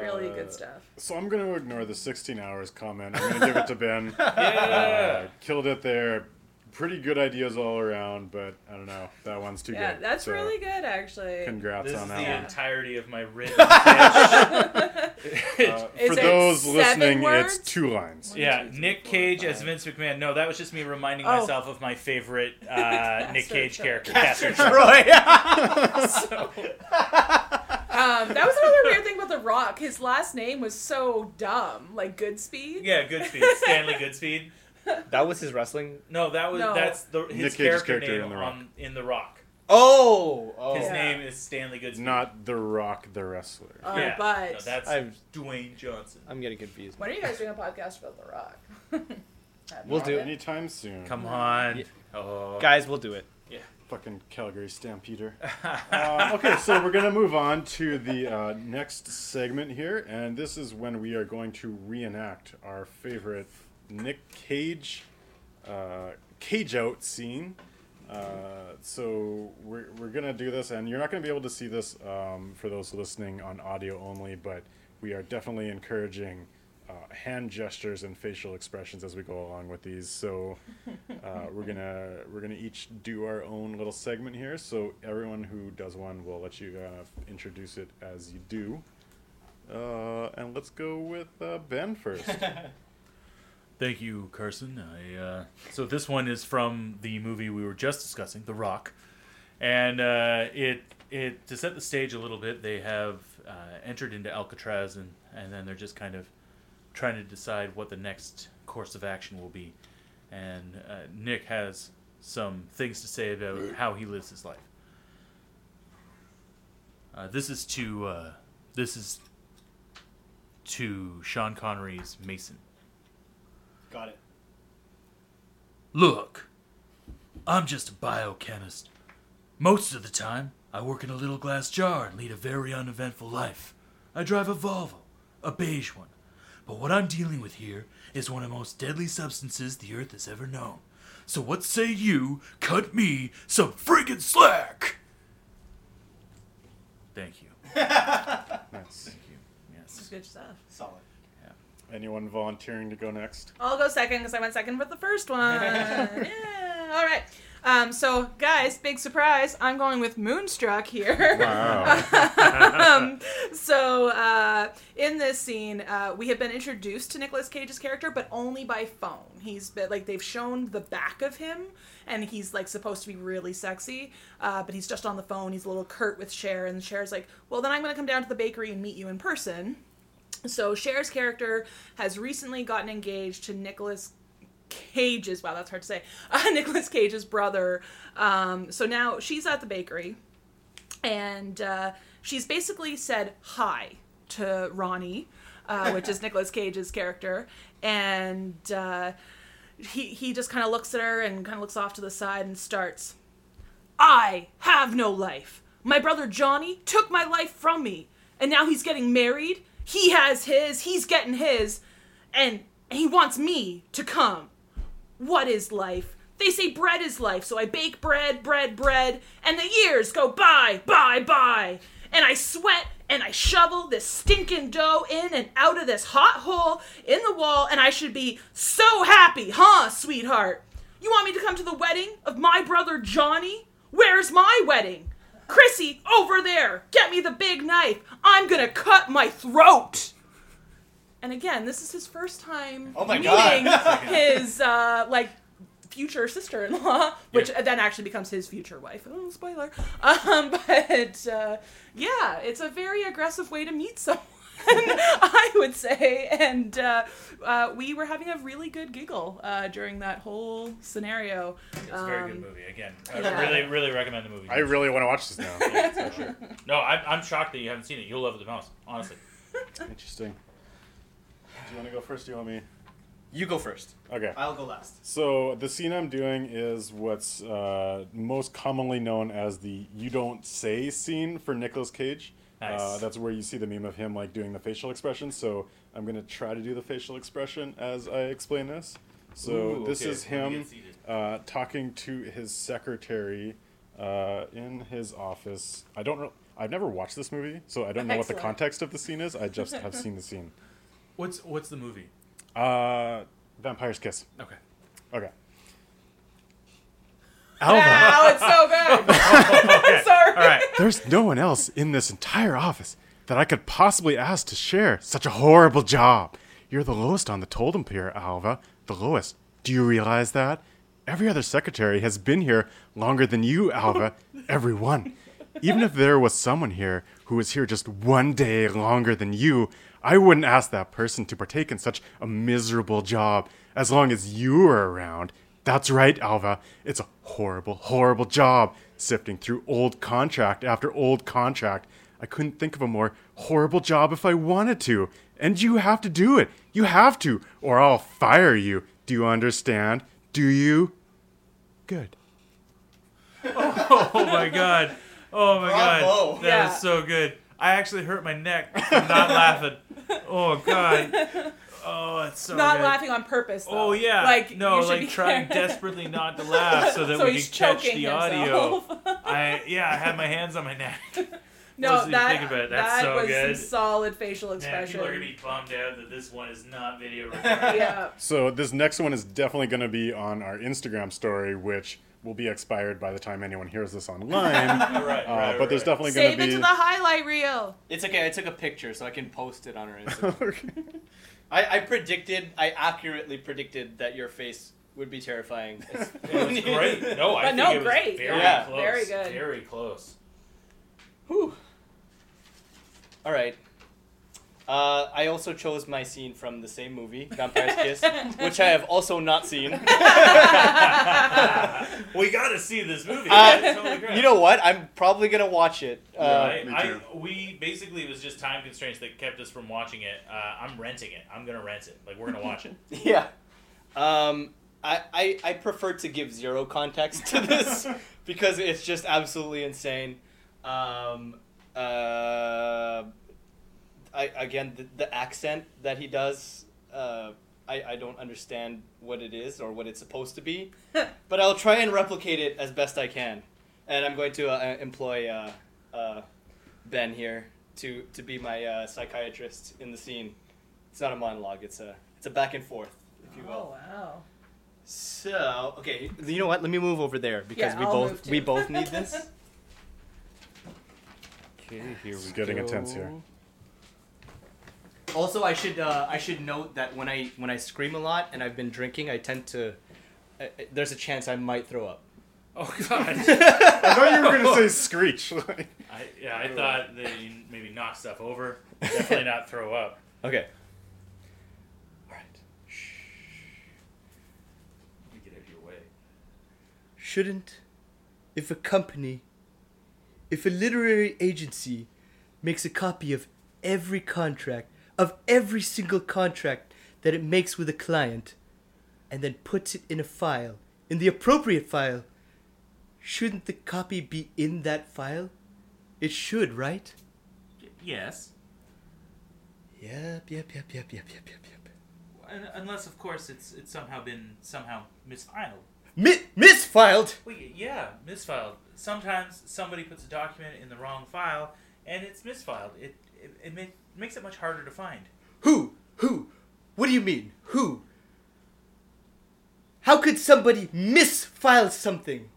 really Uh, good stuff. So I'm going to ignore the 16 hours comment. I'm going to give it to Ben. Yeah. Uh, killed it there. pretty good ideas all around, but I don't know. That one's too Yeah, good. that's So, really good, actually. Congrats This on is the one. entirety of my written pitch. Uh, Is for it those seven listening, words? it's two lines. yeah, Nick Cage as Vince McMahon. No, that was just me reminding Oh. myself of my favorite uh, Nick Cage character, Castor Troy. Troy. So, Um, that was another weird thing about The Rock. His last name was so dumb, like Goodspeed. yeah, Goodspeed, Stanley Goodspeed. that was his wrestling. No, that was No. that's the his Nick Cage's character, character name in The Rock. on in The Rock. Oh, oh. His Yeah. name is Stanley Goodspeed. Not The Rock, the wrestler. Uh, yeah, but no, that's I'm- Dwayne Johnson. I'm getting confused. when are you guys doing a podcast about The Rock? Have We'll do done it. Anytime soon. Come on, Yeah. oh, Guys, we'll do it. Fucking Calgary Stampeder. uh, okay, so we're to move on to the uh, next segment here, and this is when we are going to reenact our favorite Nick Cage uh, cage out scene. Uh, so we're, we're to do this, and you're not to be able to see this um, for those listening on audio only, but we are definitely encouraging uh, hand gestures and facial expressions as we go along with these. So uh, we're gonna we're gonna each do our own little segment here. So everyone who does one, will let you uh, introduce it as you do. Uh, and let's go with uh, Ben first. Thank you, Carson. I, uh, so this one is from the movie we were just discussing, The Rock, and uh, it it to set the stage a little bit. They have uh, entered into Alcatraz, and and then they're just kind of trying to decide what the next course of action will be. And uh, Nick has some things to say about how he lives his life. Uh, this is to uh, this is to Sean Connery's Mason. Got it. Look, I'm just a biochemist. Most of the time, I work in a little glass jar and lead a very uneventful life. I drive a Volvo, a beige one. But what I'm dealing with here is one of the most deadly substances the Earth has ever known. So what say you cut me some friggin' slack? Thank you. nice. Thank you. Yes. Good stuff. Solid. Anyone volunteering to go next? I'll go second because I went second with the first one. yeah. All right. Um, so, guys, big surprise. I'm going with Moonstruck here. Wow. um, so, uh, in this scene, uh, we have been introduced to Nicolas Cage's character, but only by phone. He's been like they've shown the back of him, and he's like supposed to be really sexy, uh, but he's just on the phone. He's a little curt with Cher, and Cher's like, "Well, then I'm going to come down to the bakery and meet you in person." So Cher's character has recently gotten engaged to Nicolas Cage's wow, that's hard to say. Uh, Nicolas Cage's brother. Um, so now she's at the bakery, and uh, she's basically said hi to Ronnie, uh, which is Nicolas Cage's character, and uh, he he just kind of looks at her and kind of looks off to the side and starts. I have no life. My brother Johnny took my life from me, and now he's getting married. He has his, he's getting his, and he wants me to come. What is life? They say bread is life, so I bake bread, bread, bread, and the years go by, by, by. And I sweat and I shovel this stinking dough in and out of this hot hole in the wall, and I should be so happy, huh, sweetheart? You want me to come to the wedding of my brother Johnny? Where's my wedding? Chrissy, over there, get me the big knife. I'm gonna cut my throat. And again, this is his first time Oh my meeting God. his uh, like future sister-in-law, which then actually becomes his future wife. Oh, spoiler. Um, but uh, yeah, it's a very aggressive way to meet someone. I would say, and uh, uh, we were having a really good giggle uh, during that whole scenario. It's a very good Um, movie. Again, I yeah. really, really recommend the movie. I really want to watch this now. no, I, I'm shocked that you haven't seen it. You'll love it the most, honestly. Interesting. Do you want to go first? Do you want me? You go first. Okay. I'll go last. So the scene I'm doing is what's uh, most commonly known as the "you don't say" scene for Nicolas Cage. Nice. Uh, that's where you see the meme of him like doing the facial expression. So I'm gonna try to do the facial expression as I explain this. So Ooh, this okay. is Let me him get seated. uh, talking to his secretary uh, in his office. I don't know. I've never watched this movie, so I don't know what the context of the scene is. I just have seen the scene. What's what's the movie? Uh, Vampire's Kiss. Okay. Okay. Alva, Wow, it's so good. Okay. Sorry. All right. there's no one else in this entire office that I could possibly ask to share such a horrible job. You're the lowest on the totem here, Alva. The lowest. Do you realize that? Every other secretary has been here longer than you, Alva. Every one. Even if there was someone here who was here just one day longer than you, I wouldn't ask that person to partake in such a miserable job as long as you were around. That's right, Alva. It's a horrible, horrible job sifting through old contract after old contract. I couldn't think of a more horrible job if I wanted to. And you have to do it. You have to, or I'll fire you. Do you understand? Do you? Good. Oh my god. Oh my Bravo. god. That Yeah. was so good. I actually hurt my neck from not laughing. Oh god. Oh, it's so Not good. laughing on purpose. Though. Oh yeah. Like no, you like be trying careful. desperately not to laugh so that So we can catch choking the audio. I yeah, I had my hands on my neck. No, What that, think about it? That's that so was good. some solid facial Man, expression. people are gonna be bummed out that this one is not video recorded. yeah. So this next one is definitely going to be on our Instagram story, which will be expired by the time anyone hears this online. All right, Uh, right, but there's definitely going to be Save to it to the highlight reel. It's okay. I took a picture so I can post it on our Instagram. I, I predicted, I accurately predicted that your face would be terrifying. It was great. No, I But think no, it was great. very Yeah. close. Very good. Very close. Whew. All right. Uh, I also chose my scene from the same movie, Vampire's Kiss, which I have also not seen. we got to see this movie. Uh, It's totally great. You know what? I'm probably gonna watch it. Uh, I, me I, too. we basically it was just time constraints that kept us from watching it. Uh, I'm renting it. I'm gonna rent it. Like we're gonna watch it. Yeah. Um, I, I, I prefer to give zero context to this because it's just absolutely insane. Um, uh, I, again, the, the accent that he does, uh, I, I don't understand what it is or what it's supposed to be, but I'll try and replicate it as best I can. And I'm going to uh, employ uh, uh, Ben here to, to be my uh, psychiatrist in the scene. It's not a monologue. It's a it's a back and forth, if you will. Oh wow. So okay, you know what? Let me move over there because Yeah, we I'll both we both need this. Okay, here we It's getting intense here. Also, I should uh, I should note that when I when I scream a lot and I've been drinking, I tend to. Uh, uh, there's a chance I might throw up. Oh God. I thought you were going to say screech. I, yeah, I thought that you maybe knock stuff over. Definitely not throw up. Okay. All right. Shh. You get out of your way. Shouldn't, if a company, if a literary agency makes a copy of every contract, of every single contract that it makes with a client, and then puts it in a file, in the appropriate file, shouldn't the copy be in that file? It should, right? Y- yes. Yep, yep, yep, yep, yep, yep, yep, yep. Unless, of course, it's it's somehow been somehow misfiled. Mi- misfiled! Well, yeah, misfiled. Sometimes somebody puts a document in the wrong file, and it's misfiled. It it, it ma- makes it much harder to find. Who? Who? What do you mean? Who? How could somebody misfile something?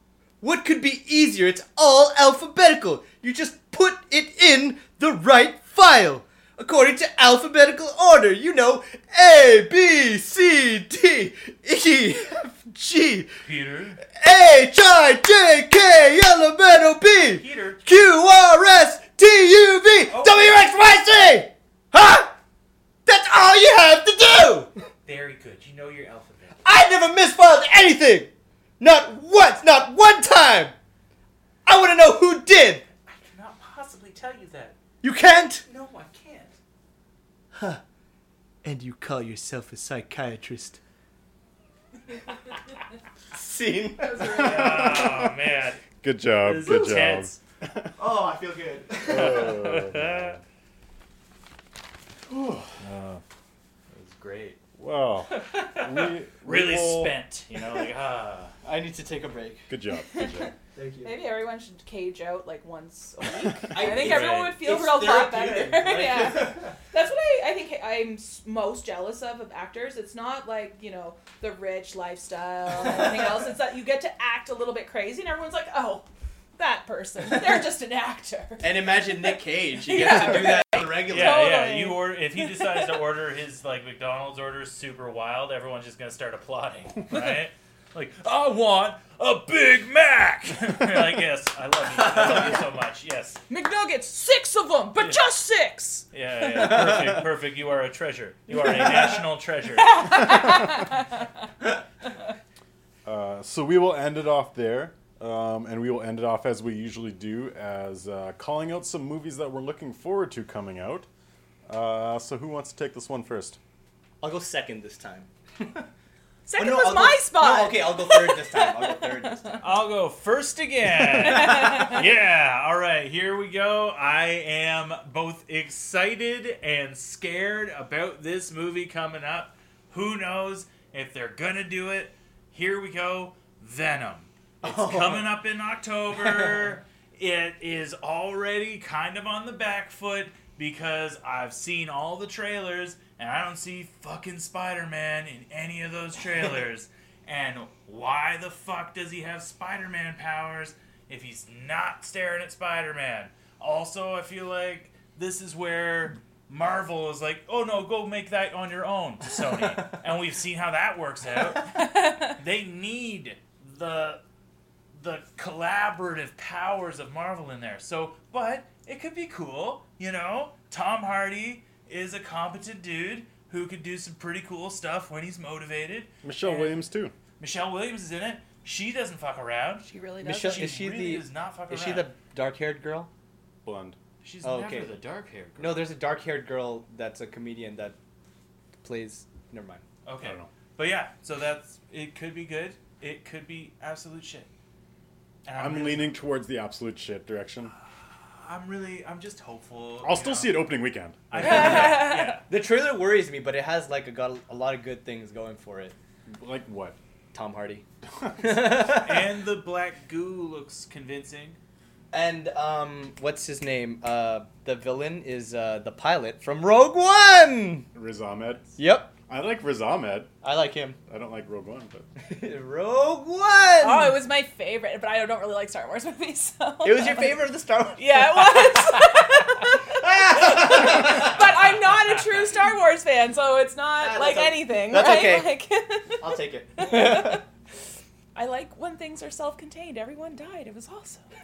What could be easier? It's all alphabetical. You just put it in the right file. According to alphabetical order, you know A, B, C, D, E, F, G, Peter. H, I, J, K, L, M, N, O, P, Peter. Q, R, S, T, U, V, Oh. W, X, Y, Z! Huh? That's all you have to do! Very good. You know your alphabet. I never misfiled anything! Not once, not one time! I want to know who did! I cannot possibly tell you that. You can't? No, I can't. Huh. And you call yourself a psychiatrist. Scene. Oh man, Good job. Good is intense. Oh, I feel good. job. It was great. Well, we, we Really will- spent, you know, like ah. I need to take a break. Good job. Good job. Thank you. Maybe everyone should cage out like once a week. I- I, think Right. everyone would feel It's real lot better. therapeutic, like- yeah, that's what I, I think I'm most jealous of of actors. It's not like you know the rich lifestyle and everything else. It's that you get to act a little bit crazy, and everyone's like, oh, that person, they're just an actor. And imagine Nick Cage. He Yeah, gets to do that on the regular. Yeah, yeah. You order if he decides to order his like McDonald's orders super wild, everyone's just gonna start applauding, right? like, I want a Big Mac. You're like, yes, I love you. I love you so much. Yes. McNuggets, six of them, but Yeah. just six. Yeah, yeah. Perfect, perfect. You are a treasure. You are a national treasure. Uh, so we will end it off there, um, and we will end it off as we usually do, as uh, calling out some movies that we're looking forward to coming out. Uh, so who wants to take this one first? I'll go second this time. Second Oh, no, was I'll go- my spot. No, okay, I'll go third this time. I'll go third this time. I'll go first again. yeah, all right, here we go. I am both excited and scared about this movie coming up. Who knows if they're gonna do it? Here we go Venom. It's Oh. coming up in October. it is already kind of on the back foot because I've seen all the trailers and I don't see fucking Spider Man in any of those trailers. and why the fuck does he have Spider Man powers if he's not staring at Spider Man? Also, I feel like this is where Marvel is like, oh no, go make that on your own to Sony. and we've seen how that works out. they need the the collaborative powers of Marvel in there. So, but it could be cool, you know. Tom Hardy is a competent dude who could do some pretty cool stuff when he's motivated. Michelle And Williams too. Michelle Williams is in it. She doesn't fuck around. She really does. Michelle- She is she really the- does not fuck Is around. she the dark-haired girl? Blonde. She's Oh, never okay. the dark hair girl. No, there's a dark-haired girl that's a comedian that plays. Never mind. I Okay. don't know. But yeah, so that's it. Could be good. It could be absolute shit. And I'm really- leaning towards the absolute shit direction. I'm really. I'm just hopeful. I'll still see it opening weekend. I yeah. The trailer worries me, but it has like a, got a lot of good things going for it. Like what? Tom Hardy. and the black goo looks convincing. And um, what's his name? Uh, the villain is uh, the pilot from Rogue One. Riz Ahmed. Yep, I like Riz Ahmed. I like him. I don't like Rogue One, but Rogue One. Oh, it was my favorite, but I don't really like Star Wars movies. So. It was your favorite of the Star Wars. Yeah, it was. but I'm not a true Star Wars fan, so it's not Ah, like that's anything. that's right? okay. Like, I'll take it. I like when things are self-contained. Everyone died. It was awesome.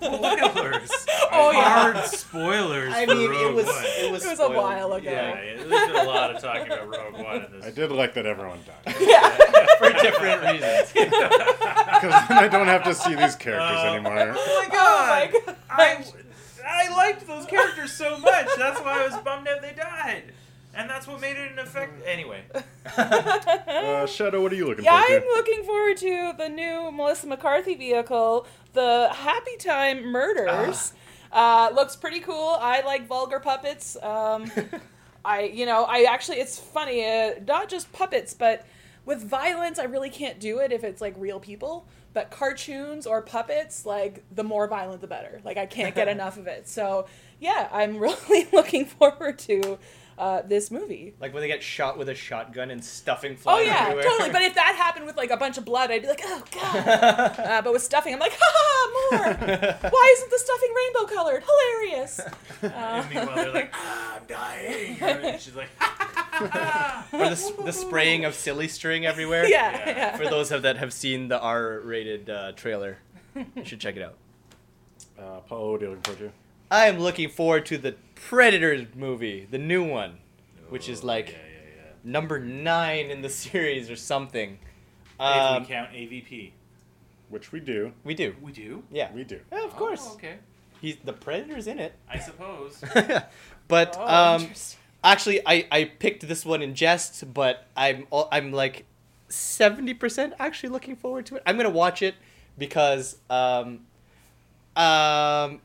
Spoilers. Oh, yeah. Hard spoilers. I for mean, it was One. it was It was a while ago. Yeah, yeah, there's been a lot of talking about Rogue One in this. I did like that everyone died. yeah. for different reasons. Because then I don't have to see these characters Oh. anymore. Oh my Oh god! my god. I, I liked those characters so much. That's why I was bummed out they died. And that's what made it an effect. Anyway, Uh, Shadow, what are you looking for? Yeah, I'm looking forward to the new Melissa McCarthy vehicle, the Happy Time Murders. Uh, looks pretty cool. I like vulgar puppets. Um, I, you know, I actually, it's funny, uh, not just puppets, but with violence, I really can't do it if it's like real people. But cartoons or puppets, like the more violent, the better. Like I can't get enough of it. So yeah, I'm really looking forward to uh, this movie. Like when they get shot with a shotgun and stuffing Oh yeah, everywhere. totally. But if that happened with like a bunch of blood, I'd be like, oh god. Uh, but with stuffing, I'm like, ha ha, more. Why isn't the stuffing rainbow colored? Hilarious. Uh, and meanwhile they're like, ah, I'm dying. And she's like, or the, the spraying of silly string everywhere. yeah, Yeah. yeah. For those of that have seen the R-rated uh, trailer, you should check it out. Uh, Paul, what are you looking forward to? I am looking forward to the Predators movie, the new one, which is Oh, like yeah, yeah, number nine in the series or something. yeah. Um, if we count AVP, Which we do. we do. we do. Yeah. We do. Yeah, of course. Oh, okay, He's the Predator's in it. I suppose. but Oh, um, actually, I, I picked this one in jest, but I'm I'm like seventy percent actually looking forward to it. I'm gonna watch it because um, um,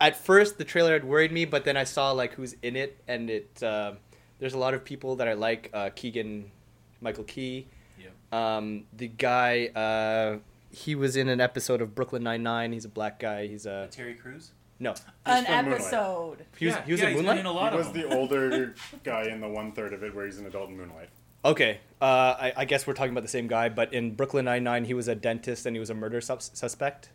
at first the trailer had worried me, but then I saw like who's in it, and it uh, there's a lot of people that I like. Uh, Keegan, Michael Key, Yep. um, the guy. Uh, he was in an episode of Brooklyn Nine Nine. He's a black guy. He's a Terry Crews. no. An from episode. He was yeah, he was yeah, in Moonlight. in a He lot was them. the older guy in the one third of it where he's an adult in Moonlight. Okay, uh, I, I guess we're talking about the same guy, but in Brooklyn Nine Nine, he was a dentist and he was a murder sus- suspect.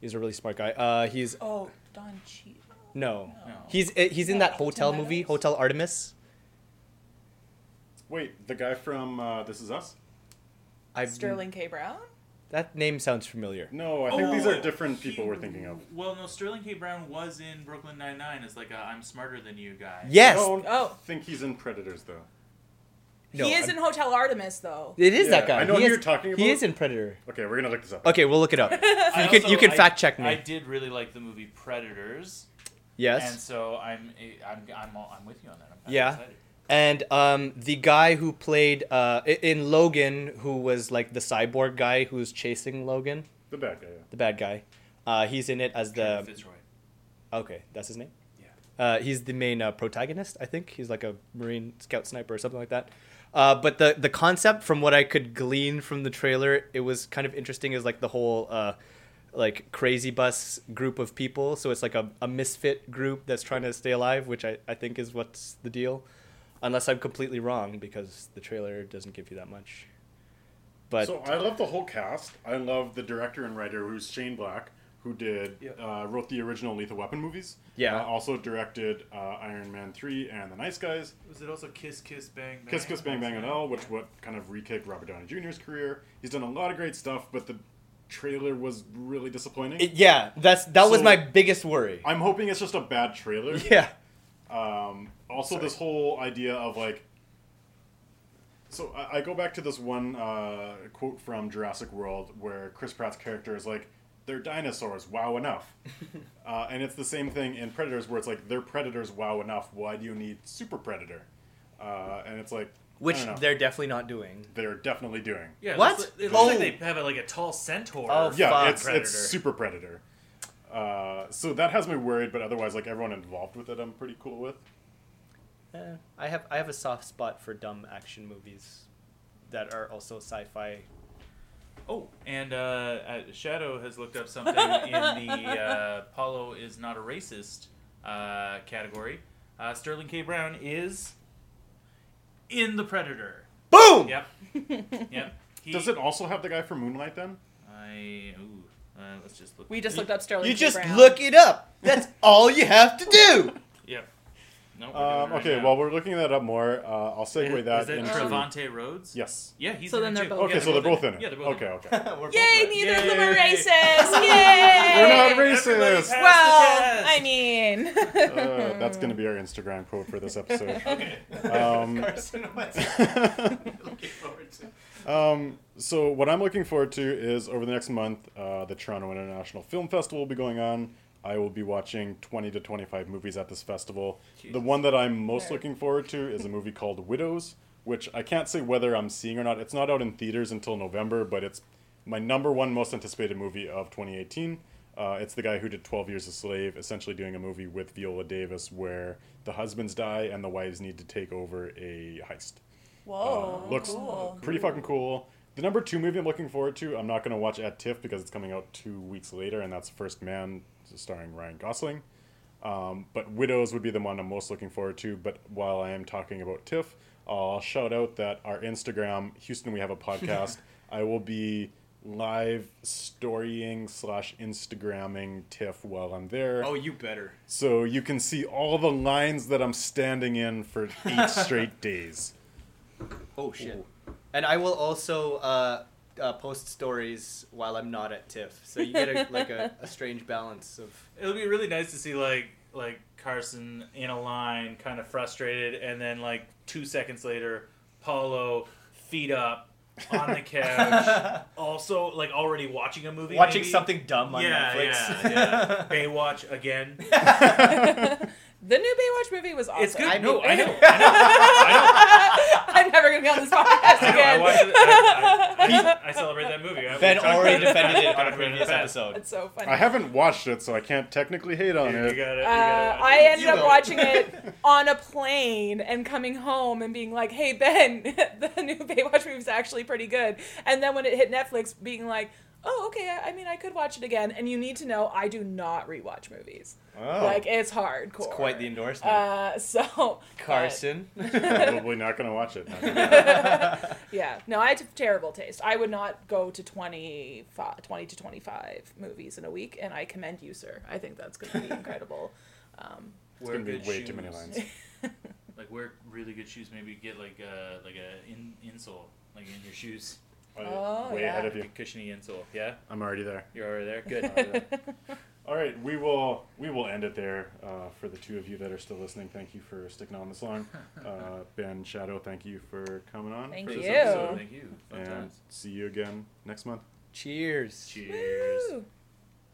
He's a really smart guy. Uh, he's Oh, Don Cheadle. no, No. he's uh, he's in that No, hotel Tim movie, Hotel Artemis. Wait, the guy from uh, This Is Us? I Sterling K. Brown. That name sounds familiar. No, I think these Oh, are different he- people we're thinking of. Well, no, Sterling K. Brown was in Brooklyn Nine Nine as like a I'm smarter than you guy. Yes, I don't Oh. think he's in Predators though. No, he is I'm- in Hotel Artemis, though. it is that guy. I know he who is, you're talking about. He is in Predator. Okay, we're gonna look this up. Okay, we'll look it up. I you can also- you can I- fact check me. I did really like the movie Predators, Yes. and so I'm I'm I'm, all, I'm with you on that. I'm kinda Yeah. excited. And um, the guy who played uh, in Logan, who was like the cyborg guy who's chasing Logan, The bad guy. Yeah. the bad guy, uh, he's in it as Trevor the. Fitzroy. Okay, that's his name. Yeah. Uh, he's the main uh, protagonist, I think. He's like a Marine scout sniper or something like that. Uh, but the the concept, from what I could glean from the trailer, it was kind of interesting. Is like the whole uh, like crazy bus group of people. So it's like a, a misfit group that's trying to stay alive, which I, I think is what's the deal. Unless I'm completely wrong, because the trailer doesn't give you that much. But so I love the whole cast. I love the director and writer, who's Shane Black, who did Yeah. uh, wrote the original Lethal Weapon movies. Yeah. Uh, also directed uh, Iron Man three and The Nice Guys. Was it also Kiss Kiss Bang Bang? Kiss Kiss Bang Bang and L, which what kind of re-kicked Robert Downey Jr.'s career. He's done a lot of great stuff, but the trailer was really disappointing. it, yeah, that's that was my biggest worry. I'm hoping it's just a bad trailer. yeah. Um, also, Sorry. this whole idea of like. So I, I go back to this one uh, quote from Jurassic World where Chris Pratt's character is like, "They're dinosaurs. Wow, enough." uh, and it's the same thing in Predators where it's like, "They're predators. Wow, enough. Why do you need super predator?" Uh, and it's like, I Which don't know. they're definitely not doing. they're definitely doing. Yeah. it What? looks like- It looks Oh. like they have a, like a tall centaur. Oh, Yeah, Fuck, it's Predator. it's super predator. Uh, so that has me worried, but otherwise, like everyone involved with it, I'm pretty cool with. Eh, I have I have a soft spot for dumb action movies that are also sci-fi. Oh, and uh, uh, Shadow has looked up something in the uh, Paulo is not a racist uh, category. Uh, Sterling K. Brown is in the Predator. Boom. Yep. Yep. He, Does it also have the guy from Moonlight then? I ooh. Uh, let's just look. We just looked up Sterling You K. just Brown. look it up. That's all you have to do. Yep. No. Um, okay, while we're looking that up more, uh, I'll segue is, that is that into. Trevante Rhodes? Yes. Yeah, he's So in then it they're too. both- Okay, Yeah, so they're both in it. Yeah, they're both in okay, it. okay. We're Yay, neither of them are racist. Yay! We're not racist. Well. I mean, Uh, that's going to be our Instagram quote for this episode. Okay. Um, Carson Wentz. Looking forward to. um, so what I'm looking forward to is over the next month, uh, the Toronto International Film Festival will be going on. I will be watching 20 to 25 movies at this festival. The one that I'm most looking forward to is a movie called Widows, which I can't say whether I'm seeing or not. It's not out in theaters until November, but it's my number one most anticipated movie of 2018. Uh, it's the guy who did 12 Years a Slave, essentially doing a movie with Viola Davis where the husbands die and the wives need to take over a heist. whoa, Uh, looks cool. pretty fucking cool. The number two movie I'm looking forward to, I'm not going to watch at TIFF because it's coming out two weeks later, and that's First Man, starring Ryan Gosling. Um, but Widows would be the one I'm most looking forward to. But while I am talking about TIFF, I'll shout out that our Instagram, Houston, we have a podcast. I will be live storying slash Instagramming TIFF while I'm there. Oh, you better. So you can see all the lines that I'm standing in for eight straight days. Oh shit. And I will also uh, uh, post stories while I'm not at TIFF, so you get a, like a, a strange balance of. It'll be really nice to see like like Carson in a line, kind of frustrated, and then like two seconds later, Paulo feet up on the couch, also like already watching a movie, Watching maybe. something dumb on yeah, Netflix. Yeah, yeah. Baywatch again. The new Baywatch movie was awesome. It's good. I no, mean- I know. I know. I'm never gonna be on this podcast I know. I again. watched it. I, I, I celebrate that movie. I- Ben we already defended it on a Talked about it in previous episode. It's so funny. I haven't watched it, so I can't technically hate on You, it. you got it. You Uh, gotta watch I ended You up will. watching it on a plane and coming home and being like, "Hey Ben, the new Baywatch movie is actually pretty good." And then when it hit Netflix, being like, oh, okay, I I mean, I could watch it again. And you need to know, I do not rewatch movies. Oh, Like, it's hardcore. it's quite the endorsement. Uh, so Carson. Probably not going to watch it. Yeah, no, I have terrible taste. I would not go to 20, 20 to 25 movies in a week, and I commend you, sir. I think that's going to be incredible. Um, It's going to be way too many lines. Like wear really good shoes. Maybe get like a like a in insole like in your shoes, Oh, way yeah. ahead of you. a cushiony insole. Yeah, I'm already there. you're already there. Good. All right, we will we will end it there. Uh, for the two of you that are still listening, thank you for sticking on this long. Uh, ben Shadow, thank you for coming on Thank for this you. episode, Thank you. Fun and times. see you again next month. Cheers. Cheers. Woo!